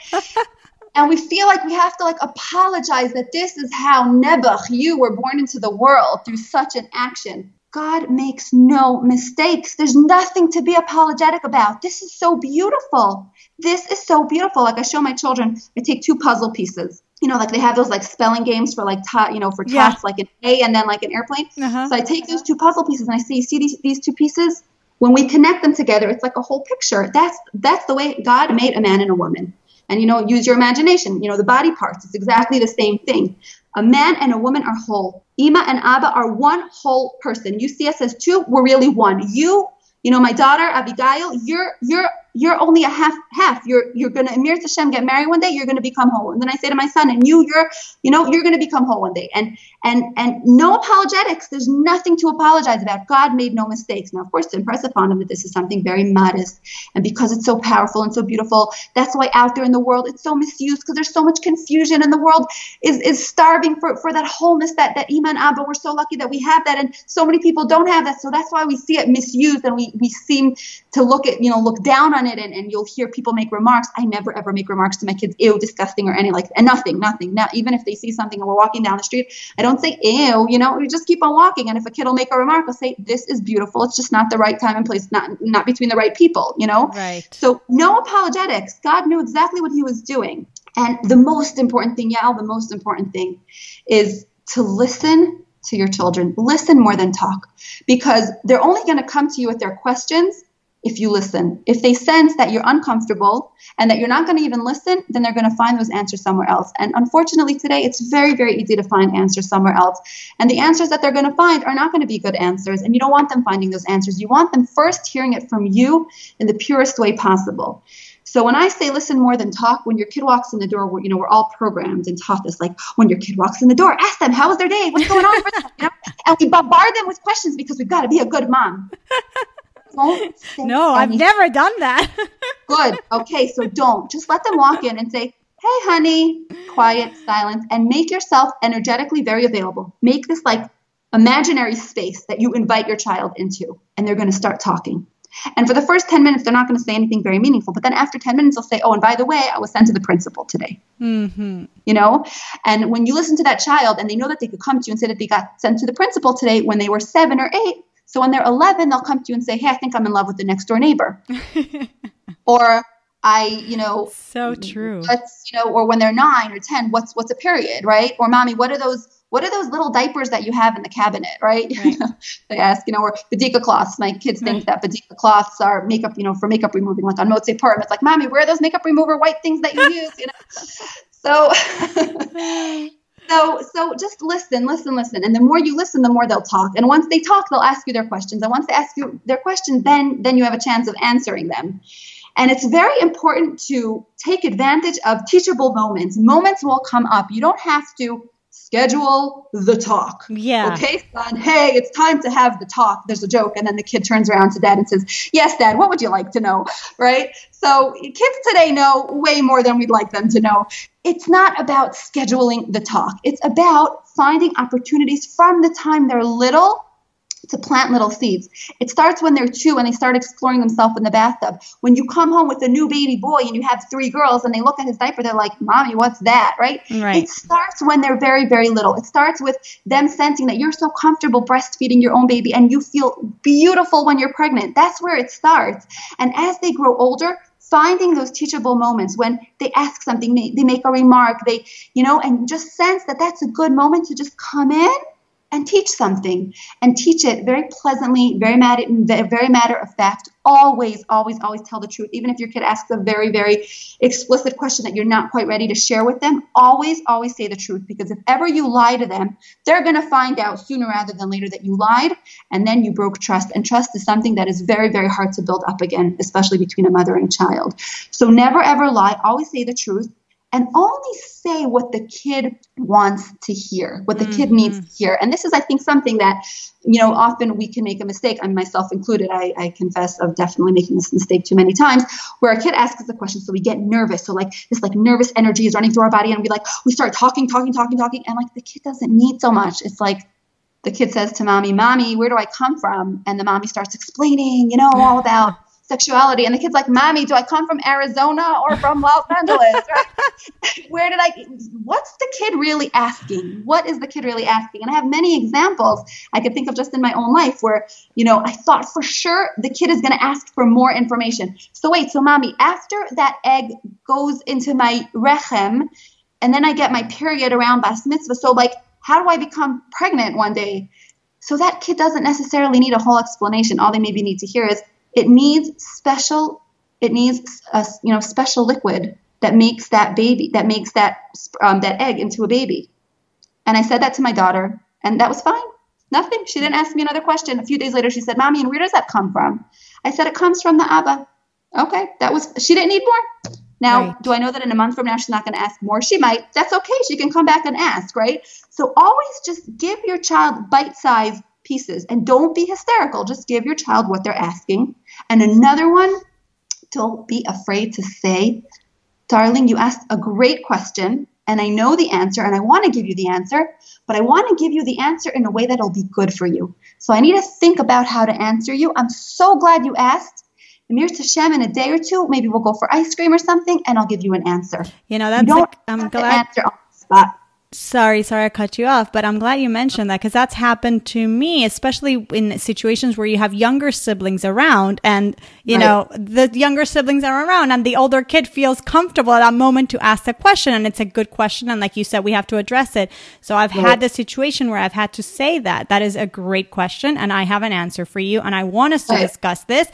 and we feel like we have to like apologize that this is how Nebuch, you were born into the world through such an action. God makes no mistakes. There's nothing to be apologetic about. This is so beautiful. This is so beautiful. Like I show my children, I take two puzzle pieces you know, like they have those like spelling games for like, ta- you know, for yeah. like an A and then like an airplane. Uh-huh. So I take those two puzzle pieces and I say, see these, these two pieces? When we connect them together, it's like a whole picture. That's, that's the way God made a man and a woman. And, you know, use your imagination. You know, the body parts, it's exactly the same thing. A man and a woman are whole. Ima and Abba are one whole person. You see us as two, we're really one. You, you know, my daughter, Abigail, you're, you're you're only a half half. You're you're gonna Amir Hashem get married one day, you're gonna become whole. And then I say to my son, and you, you're you know, you're gonna become whole one day. And and and no apologetics. There's nothing to apologize about. God made no mistakes. Now, of course, to impress upon him that this is something very modest, and because it's so powerful and so beautiful, that's why out there in the world it's so misused because there's so much confusion, and the world is is starving for for that wholeness that that Ima and Abba. We're so lucky that we have that, and so many people don't have that. So that's why we see it misused, and we we seem to look at you know look down on it and, and you'll hear people make remarks. I never ever make remarks to my kids ew disgusting or any like and nothing nothing. Not even if they see something and we're walking down the street i don't say ew you know we just keep on walking. And if a kid will make a remark i'll say this is beautiful. It's just not the right time and place not not between the right people you know? Right. So no apologetics. God knew exactly what he was doing. And the most important thing yeah the most important thing is to listen to your children. Listen more than talk. Because they're only going to come to you with their questions if you listen. If they sense that you're uncomfortable and that you're not going to even listen, then they're going to find those answers somewhere else. And unfortunately, today it's very, very easy to find answers somewhere else. And the answers that they're going to find are not going to be good answers. And you don't want them finding those answers. You want them first hearing it from you in the purest way possible. So when I say listen more than talk, when your kid walks in the door, we're, you know, we're all programmed and taught this. Like when your kid walks in the door, ask them, how was their day? What's going on? You know? And we bombard them with questions because we've got to be a good mom. Don't no, I've never done that. Good. Okay, so don't. Just let them walk in and say, hey, honey, quiet, silence, and make yourself energetically very available. Make this like imaginary space that you invite your child into, and they're going to start talking. And for the first 10 minutes, they're not going to say anything very meaningful. But then after 10 minutes, they'll say, Oh, and by the way, I was sent to the principal today. Mm-hmm. You know? And when you listen to that child and they know that they could come to you and say that they got sent to the principal today when they were seven or eight, so when they're 11, they'll come to you and say, Hey, I think I'm in love with the next door neighbor. or I, you know, so true. You know, or when they're nine or 10, what's, what's a period, right? Or mommy, what are those, what are those little diapers that you have in the cabinet, right? right. they ask, you know, or badika cloths. My kids think right. that badika cloths are makeup, you know, for makeup removing, like on Motzei Purim. It's like, mommy, where are those makeup remover white things that you use? You know, so so so just listen listen listen. And the more you listen the more they'll talk. And once they talk they'll ask you their questions. And once they ask you their questions then then you have a chance of answering them. And it's very important to take advantage of teachable moments. Moments will come up. You don't have to schedule the talk. Yeah. Okay, son. Hey, it's time to have the talk. There's a joke, and then the kid turns around to dad and says, "Yes, dad. What would you like to know?" Right. So kids today know way more than we'd like them to know. It's not about scheduling the talk. It's about finding opportunities from the time they're little to plant little seeds. It starts when they're two and they start exploring themselves in the bathtub. When you come home with a new baby boy and you have three girls and they look at his diaper, they're like, Mommy, what's that? Right? right? It starts when they're very, very little. It starts with them sensing that you're so comfortable breastfeeding your own baby and you feel beautiful when you're pregnant. That's where it starts. And as they grow older, finding those teachable moments when they ask something, they make a remark, they, you know, and just sense that that's a good moment to just come in and teach something and teach it very pleasantly, very matter, very matter of fact. Always, always, always tell the truth. Even if your kid asks a very, very explicit question that you're not quite ready to share with them, always, always say the truth. Because if ever you lie to them, they're going to find out sooner rather than later that you lied and then you broke trust. And trust is something that is very, very hard to build up again, especially between a mother and child. So never ever lie. Always say the truth and only say what the kid wants to hear, what the mm-hmm. kid needs to hear. And this is, I think, something that, you know, often we can make a mistake, and myself included. I, I confess of definitely making this mistake too many times, where a kid asks us a question, so we get nervous. So like this like nervous energy is running through our body, and we like we start talking, talking, talking, talking, and like the kid doesn't need so much. It's like the kid says to mommy, "Mommy, where do I come from?" And the mommy starts explaining, you know, all about sexuality. And the kid's like, Mommy, do I come from Arizona or from Los Angeles? Right? Where did I, what's the kid really asking? What is the kid really asking? And I have many examples I could think of just in my own life where, you know, I thought for sure the kid is going to ask for more information. So wait, so mommy, after that egg goes into my rechem, and then I get my period around bas mitzvah. So like, how do I become pregnant one day? So that kid doesn't necessarily need a whole explanation. All they maybe need to hear is, it needs special. It needs a you know special liquid that makes that baby that makes that um, that egg into a baby. And I said that to my daughter, and that was fine. Nothing. She didn't ask me another question. A few days later, she said, "Mommy, and where does that come from?" I said, "It comes from the Abba." Okay, that was. She didn't need more. Now, right. do I know that in a month from now she's not going to ask more? She might. That's okay. She can come back and ask, right? So always just give your child bite-sized pieces and don't be hysterical. Just give your child what they're asking. And another one, don't be afraid to say, darling, you asked a great question and I know the answer and I want to give you the answer, but I want to give you the answer in a way that'll be good for you. So I need to think about how to answer you. I'm so glad you asked. Amir Tashem in a day or two, maybe we'll go for ice cream or something and I'll give you an answer. You know, that's you like, I'm glad. Answer on the spot. Sorry, sorry I cut you off, but I'm glad you mentioned that because that's happened to me, especially in situations where you have younger siblings around and, you right. know, the younger siblings are around and the older kid feels comfortable at that moment to ask the question and it's a good question. And like you said, we have to address it. So I've right. had the situation where I've had to say that. That is a great question and I have an answer for you and I want us to right. discuss this.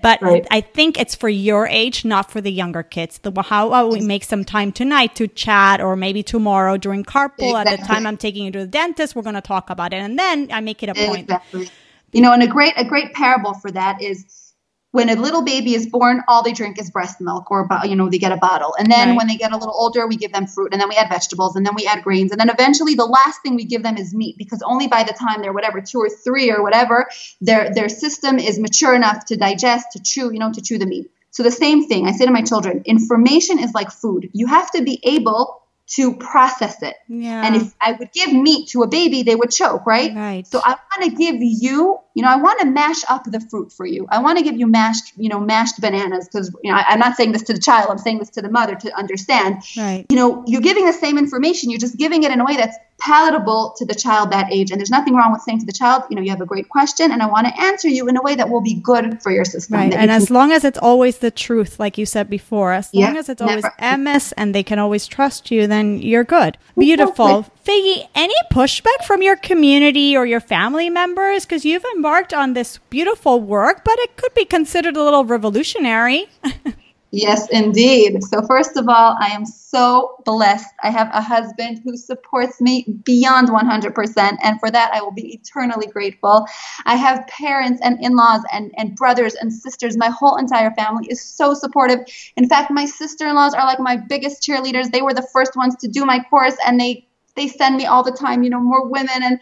But right. I think it's for your age, not for the younger kids. The, how about we make some time tonight to chat or maybe tomorrow during carpool exactly. at the time I'm taking you to the dentist, we're going to talk about it. And then I make it a point. Exactly. You know, and a great, a great parable for that is when a little baby is born, all they drink is breast milk or, you know, they get a bottle. And then right. when they get a little older, we give them fruit and then we add vegetables and then we add grains. And then eventually the last thing we give them is meat because only by the time they're whatever, two or three or whatever, their, their system is mature enough to digest, to chew, you know, to chew the meat. So the same thing I say to my children, information is like food. You have to be able to process it. Yeah. And if I would give meat to a baby, they would choke, right? Right. So I want to give you you know, I want to mash up the fruit for you. I want to give you mashed, you know, mashed bananas because, you know, I, am not saying this to the child. I'm saying this to the mother to understand. Right. You know, you're giving the same information. You're just giving it in a way that's palatable to the child that age. And there's nothing wrong with saying to the child, you know, you have a great question and I want to answer you in a way that will be good for your system. Right. And as long as it's always the truth, like you said before, as long as it's always never. MS and they can always trust you, then you're good. Beautiful. Faigy, any pushback from your community or your family members? Because you've embarked on this beautiful work, but it could be considered a little revolutionary. yes, indeed. So, first of all, I am so blessed. I have a husband who supports me beyond 100%, and for that, I will be eternally grateful. I have parents and in laws and, and brothers and sisters. My whole entire family is so supportive. In fact, my sister in laws are like my biggest cheerleaders. They were the first ones to do my course, and they they send me all the time, you know, more women and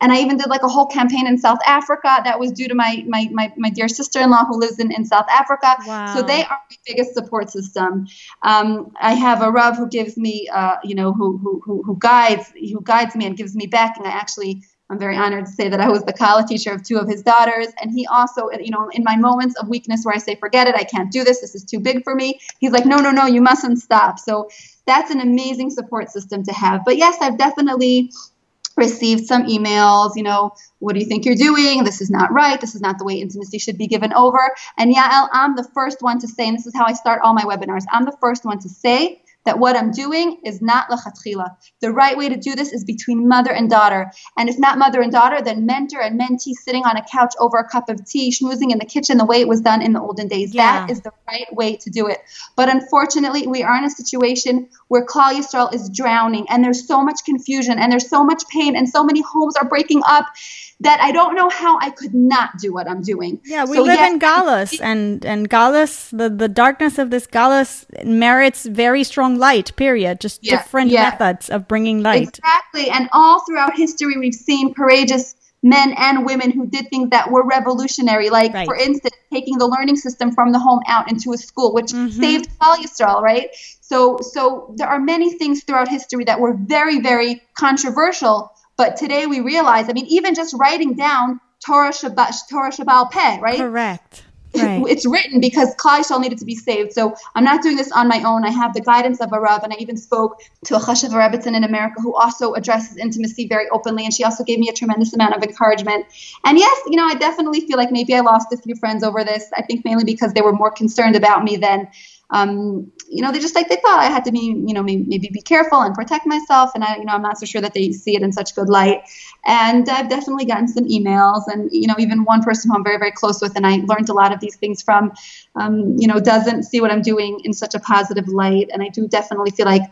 and I even did like a whole campaign in South Africa that was due to my my my, my dear sister-in-law who lives in, in South Africa. Wow. So they are my biggest support system. Um, I have a Rav who gives me, uh, you know, who, who who who guides who guides me and gives me back, and I actually. I'm very honored to say that I was the Kala teacher of two of his daughters. And he also, you know, in my moments of weakness where I say, forget it, I can't do this, this is too big for me, he's like, no, no, no, you mustn't stop. So that's an amazing support system to have. But yes, I've definitely received some emails, you know, what do you think you're doing? This is not right. This is not the way intimacy should be given over. And Yael, I'm the first one to say, and this is how I start all my webinars, I'm the first one to say that what I'm doing is not lachatchila. The right way to do this is between mother and daughter. And if not mother and daughter, then mentor and mentee sitting on a couch over a cup of tea, schmoozing in the kitchen the way it was done in the olden days. Yeah. That is the right way to do it. But unfortunately, we are in a situation where Klal Yisrael is drowning and there's so much confusion and there's so much pain and so many homes are breaking up that I don't know how I could not do what I'm doing. Yeah, we so, live in Galus, and and Galus, the the darkness of this Galus merits very strong light. Period. Just yeah, different yeah. methods of bringing light. Exactly, and all throughout history, we've seen courageous men and women who did things that were revolutionary, like right. for instance, taking the learning system from the home out into a school, which mm-hmm. saved Yisrael, right? So, so there are many things throughout history that were very, very controversial but today we realize, I mean, even just writing down Torah Shabbat, Torah Sheb'al Peh, right? Correct. Right. It's written because Klal Yisrael needed to be saved. So I'm not doing this on my own. I have the guidance of a Rav, and I even spoke to a Chashav Rebbitzin in America who also addresses intimacy very openly, and she also gave me a tremendous amount of encouragement. And yes, you know, I definitely feel like maybe I lost a few friends over this. I think mainly because they were more concerned about me than um, you know, they just like they thought I had to be, you know, maybe, maybe be careful and protect myself. And I, you know, I'm not so sure that they see it in such good light. And I've definitely gotten some emails, and you know, even one person who I'm very, very close with, and I learned a lot of these things from, um, you know, doesn't see what I'm doing in such a positive light. And I do definitely feel like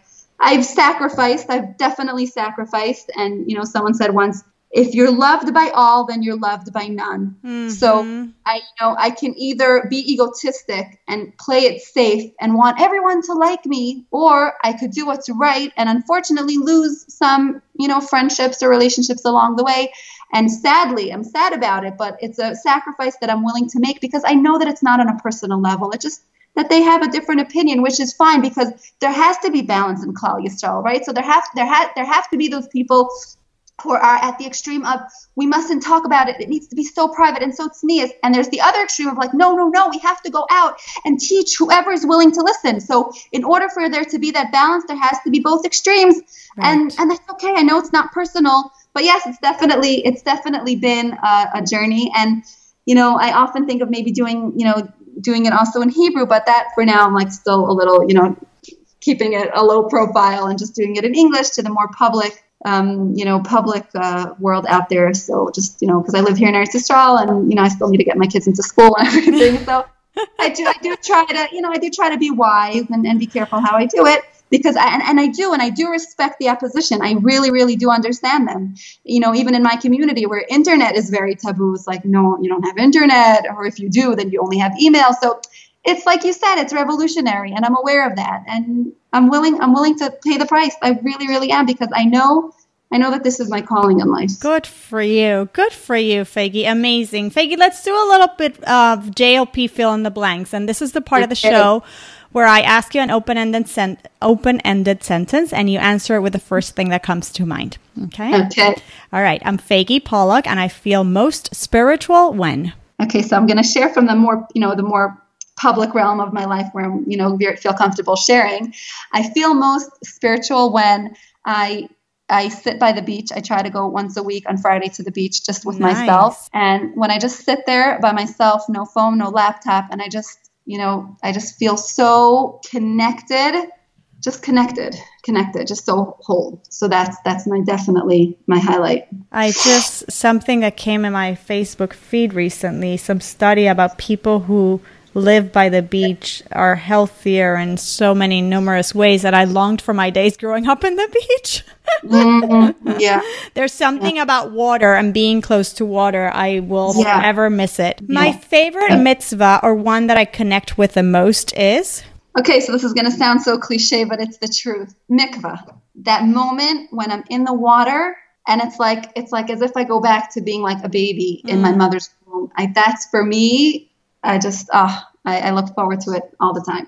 I've sacrificed. I've definitely sacrificed. And you know, someone said once, if you're loved by all, then you're loved by none. Mm-hmm. So I, you know, I can either be egotistic and play it safe and want everyone to like me, or I could do what's right and unfortunately lose some, you know, friendships or relationships along the way. And sadly, I'm sad about it, but it's a sacrifice that I'm willing to make because I know that it's not on a personal level. It just that they have a different opinion, which is fine because there has to be balance in Klal Yisrael, right? So there have there have there have to be those people who are at the extreme of we mustn't talk about it. It needs to be so private and so tznius. And there's the other extreme of like, no, no, no, we have to go out and teach whoever is willing to listen. So in order for there to be that balance, there has to be both extremes. Right. And and that's okay. I know it's not personal, but yes, it's definitely it's definitely been a, a journey. And you know, I often think of maybe doing you know doing it also in Hebrew, but that for now I'm like still a little you know keeping it a low profile and just doing it in English to the more public um, you know, public uh, world out there. So just, you know, because I live here in Yisrael and, you know, I still need to get my kids into school and everything. so I do, I do try to, you know, I do try to be wise and, and be careful how I do it because I, and, and I do, and I do respect the opposition. I really, really do understand them. You know, even in my community where internet is very taboo, it's like, no, you don't have internet, or if you do, then you only have email. So it's like you said, it's revolutionary, and I'm aware of that, and I'm willing. I'm willing to pay the price. I really, really am because I know. I know that this is my calling in life. Good for you. Good for you, Faigy. Amazing. Faigy, let's do a little bit of JLP fill in the blanks. And this is the part okay. of the show where I ask you an open-ended sen- open-ended sentence and you answer it with the first thing that comes to mind. Okay? Okay. All right. I'm Faigy Pollock and I feel most spiritual when? Okay, so I'm going to share from the more, you know, the more public realm of my life where I'm, you know, feel comfortable sharing. I feel most spiritual when I I sit by the beach. I try to go once a week on Friday to the beach just with nice. myself. And when I just sit there by myself, no phone, no laptop, and I just, you know, I just feel so connected, just connected, connected, just so whole. So that's that's my definitely my highlight. I just something that came in my Facebook feed recently, some study about people who live by the beach are healthier in so many numerous ways that I longed for my days growing up in the beach. mm-hmm. Yeah. There's something yeah. about water and being close to water. I will yeah. forever miss it. Yeah. My favorite mitzvah or one that I connect with the most is. Okay, so this is going to sound so cliche, but it's the truth. Mikvah. That moment when I'm in the water and it's like it's like as if I go back to being like a baby mm. in my mm. mother's womb. I, that's for me I just, ah, oh, I, I look forward to it all the time.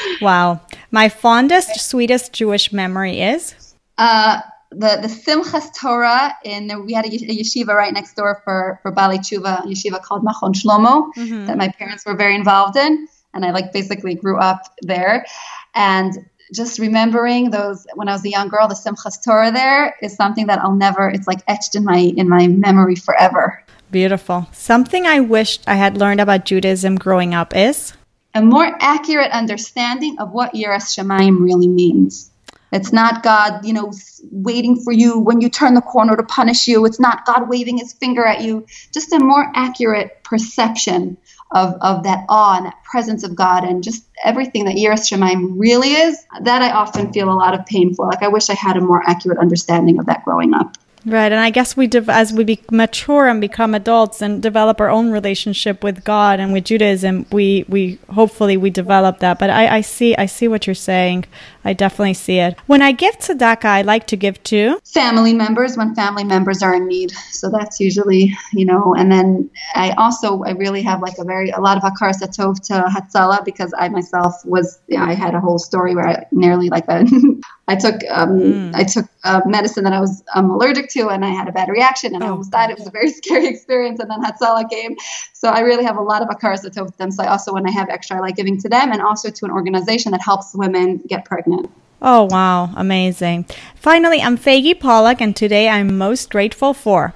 wow. My fondest, sweetest Jewish memory is? Uh, the, the Simchas Torah in we had a, yeshiva right next door for, for Baalei Teshuva, a yeshiva called Machon Shlomo mm-hmm. that my parents were very involved in. And I like basically grew up there. And just remembering those when I was a young girl, the Simchas Torah there is something that I'll never, it's like etched in my, in my memory forever. Beautiful. Something I wished I had learned about Judaism growing up is a more accurate understanding of what Shamayim really means. It's not God, you know, waiting for you when you turn the corner to punish you. It's not God waving his finger at you. Just a more accurate perception of, of that awe and that presence of God and just everything that Yiras Shamayim really is. That I often feel a lot of pain for. Like I wish I had a more accurate understanding of that growing up. Right, and I guess we, de- as we be- mature and become adults and develop our own relationship with God and with Judaism, we we hopefully we develop that. But I, I see I see what you're saying. I definitely see it. When I give tzedakah, I like to give to family members when family members are in need. So that's usually you know. And then I also I really have like a very a lot of hakaras hatov to Hatzalah because I myself was you know, I had a whole story where I nearly like a I took um, mm. I took uh, medicine that I was um, allergic to, and I had a bad reaction, and oh. I almost died. It was a very scary experience, and then Hatzalah came. So I really have a lot of hakaras hatov with them. So I also, when I have extra, I like giving to them, and also to an organization that helps women get pregnant. Oh wow, amazing! Finally, I'm Faigy Pollock, and today I'm most grateful for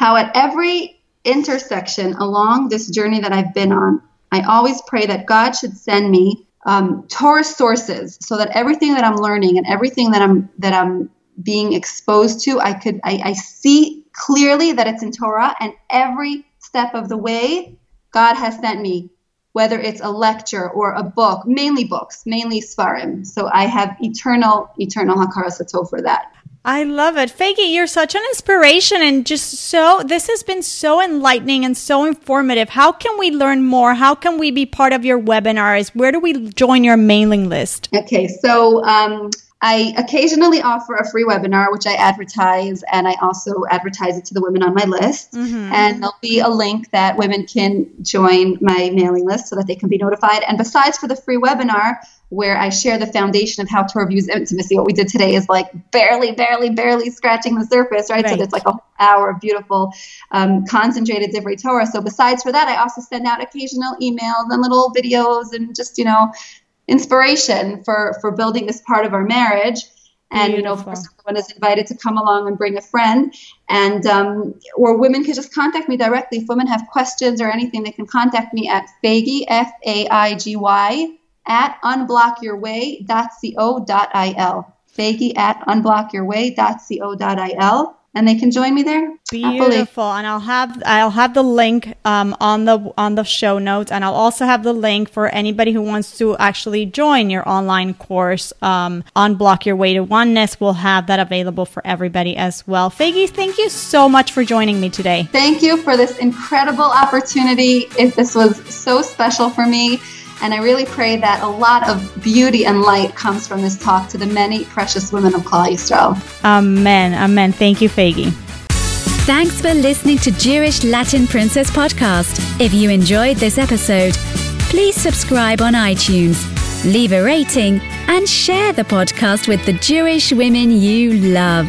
how at every intersection along this journey that I've been on, I always pray that God should send me um, Torah sources so that everything that I'm learning and everything that I'm that I'm being exposed to, I could I, I see clearly that it's in Torah, and every step of the way, God has sent me, whether it's a lecture or a book, mainly books, mainly Sfarim. So I have eternal, eternal Hakaras Hatov for that. I love it. Faigy, you're such an inspiration and just so, this has been so enlightening and so informative. How can we learn more? How can we be part of your webinars? Where do we join your mailing list? Okay, so um, I occasionally offer a free webinar, which I advertise, and I also advertise it to the women on my list. Mm-hmm. And there'll be a link that women can join my mailing list so that they can be notified. And besides for the free webinar, where I share the foundation of how Torah views intimacy. What we did today is like barely, barely, barely scratching the surface, right? right. So it's like a whole hour of beautiful, um, concentrated Divrei Torah. So besides for that, I also send out occasional emails and little videos and just, you know, inspiration for, for building this part of our marriage. And, Beautiful. you know, of course, everyone is invited to come along and bring a friend. And, um, or women can just contact me directly. If women have questions or anything, they can contact me at Faigy, F A I G Y, at unblockyourway.co.il. Faigy at unblockyourway.co.il and they can join me there. Beautiful, and I'll have I'll have the link um, on the on the show notes, and I'll also have the link for anybody who wants to actually join your online course. Um, Block Your Way to Oneness. We'll have that available for everybody as well. Faigy, thank you so much for joining me today. Thank you for this incredible opportunity. It, this was so special for me. And I really pray that a lot of beauty and light comes from this talk to the many precious women of Klal Yisrael. Amen. Amen. Thank you, Faigy. Thanks for listening to Jewish Latin Princess Podcast. If you enjoyed this episode, please subscribe on iTunes, leave a rating, and share the podcast with the Jewish women you love.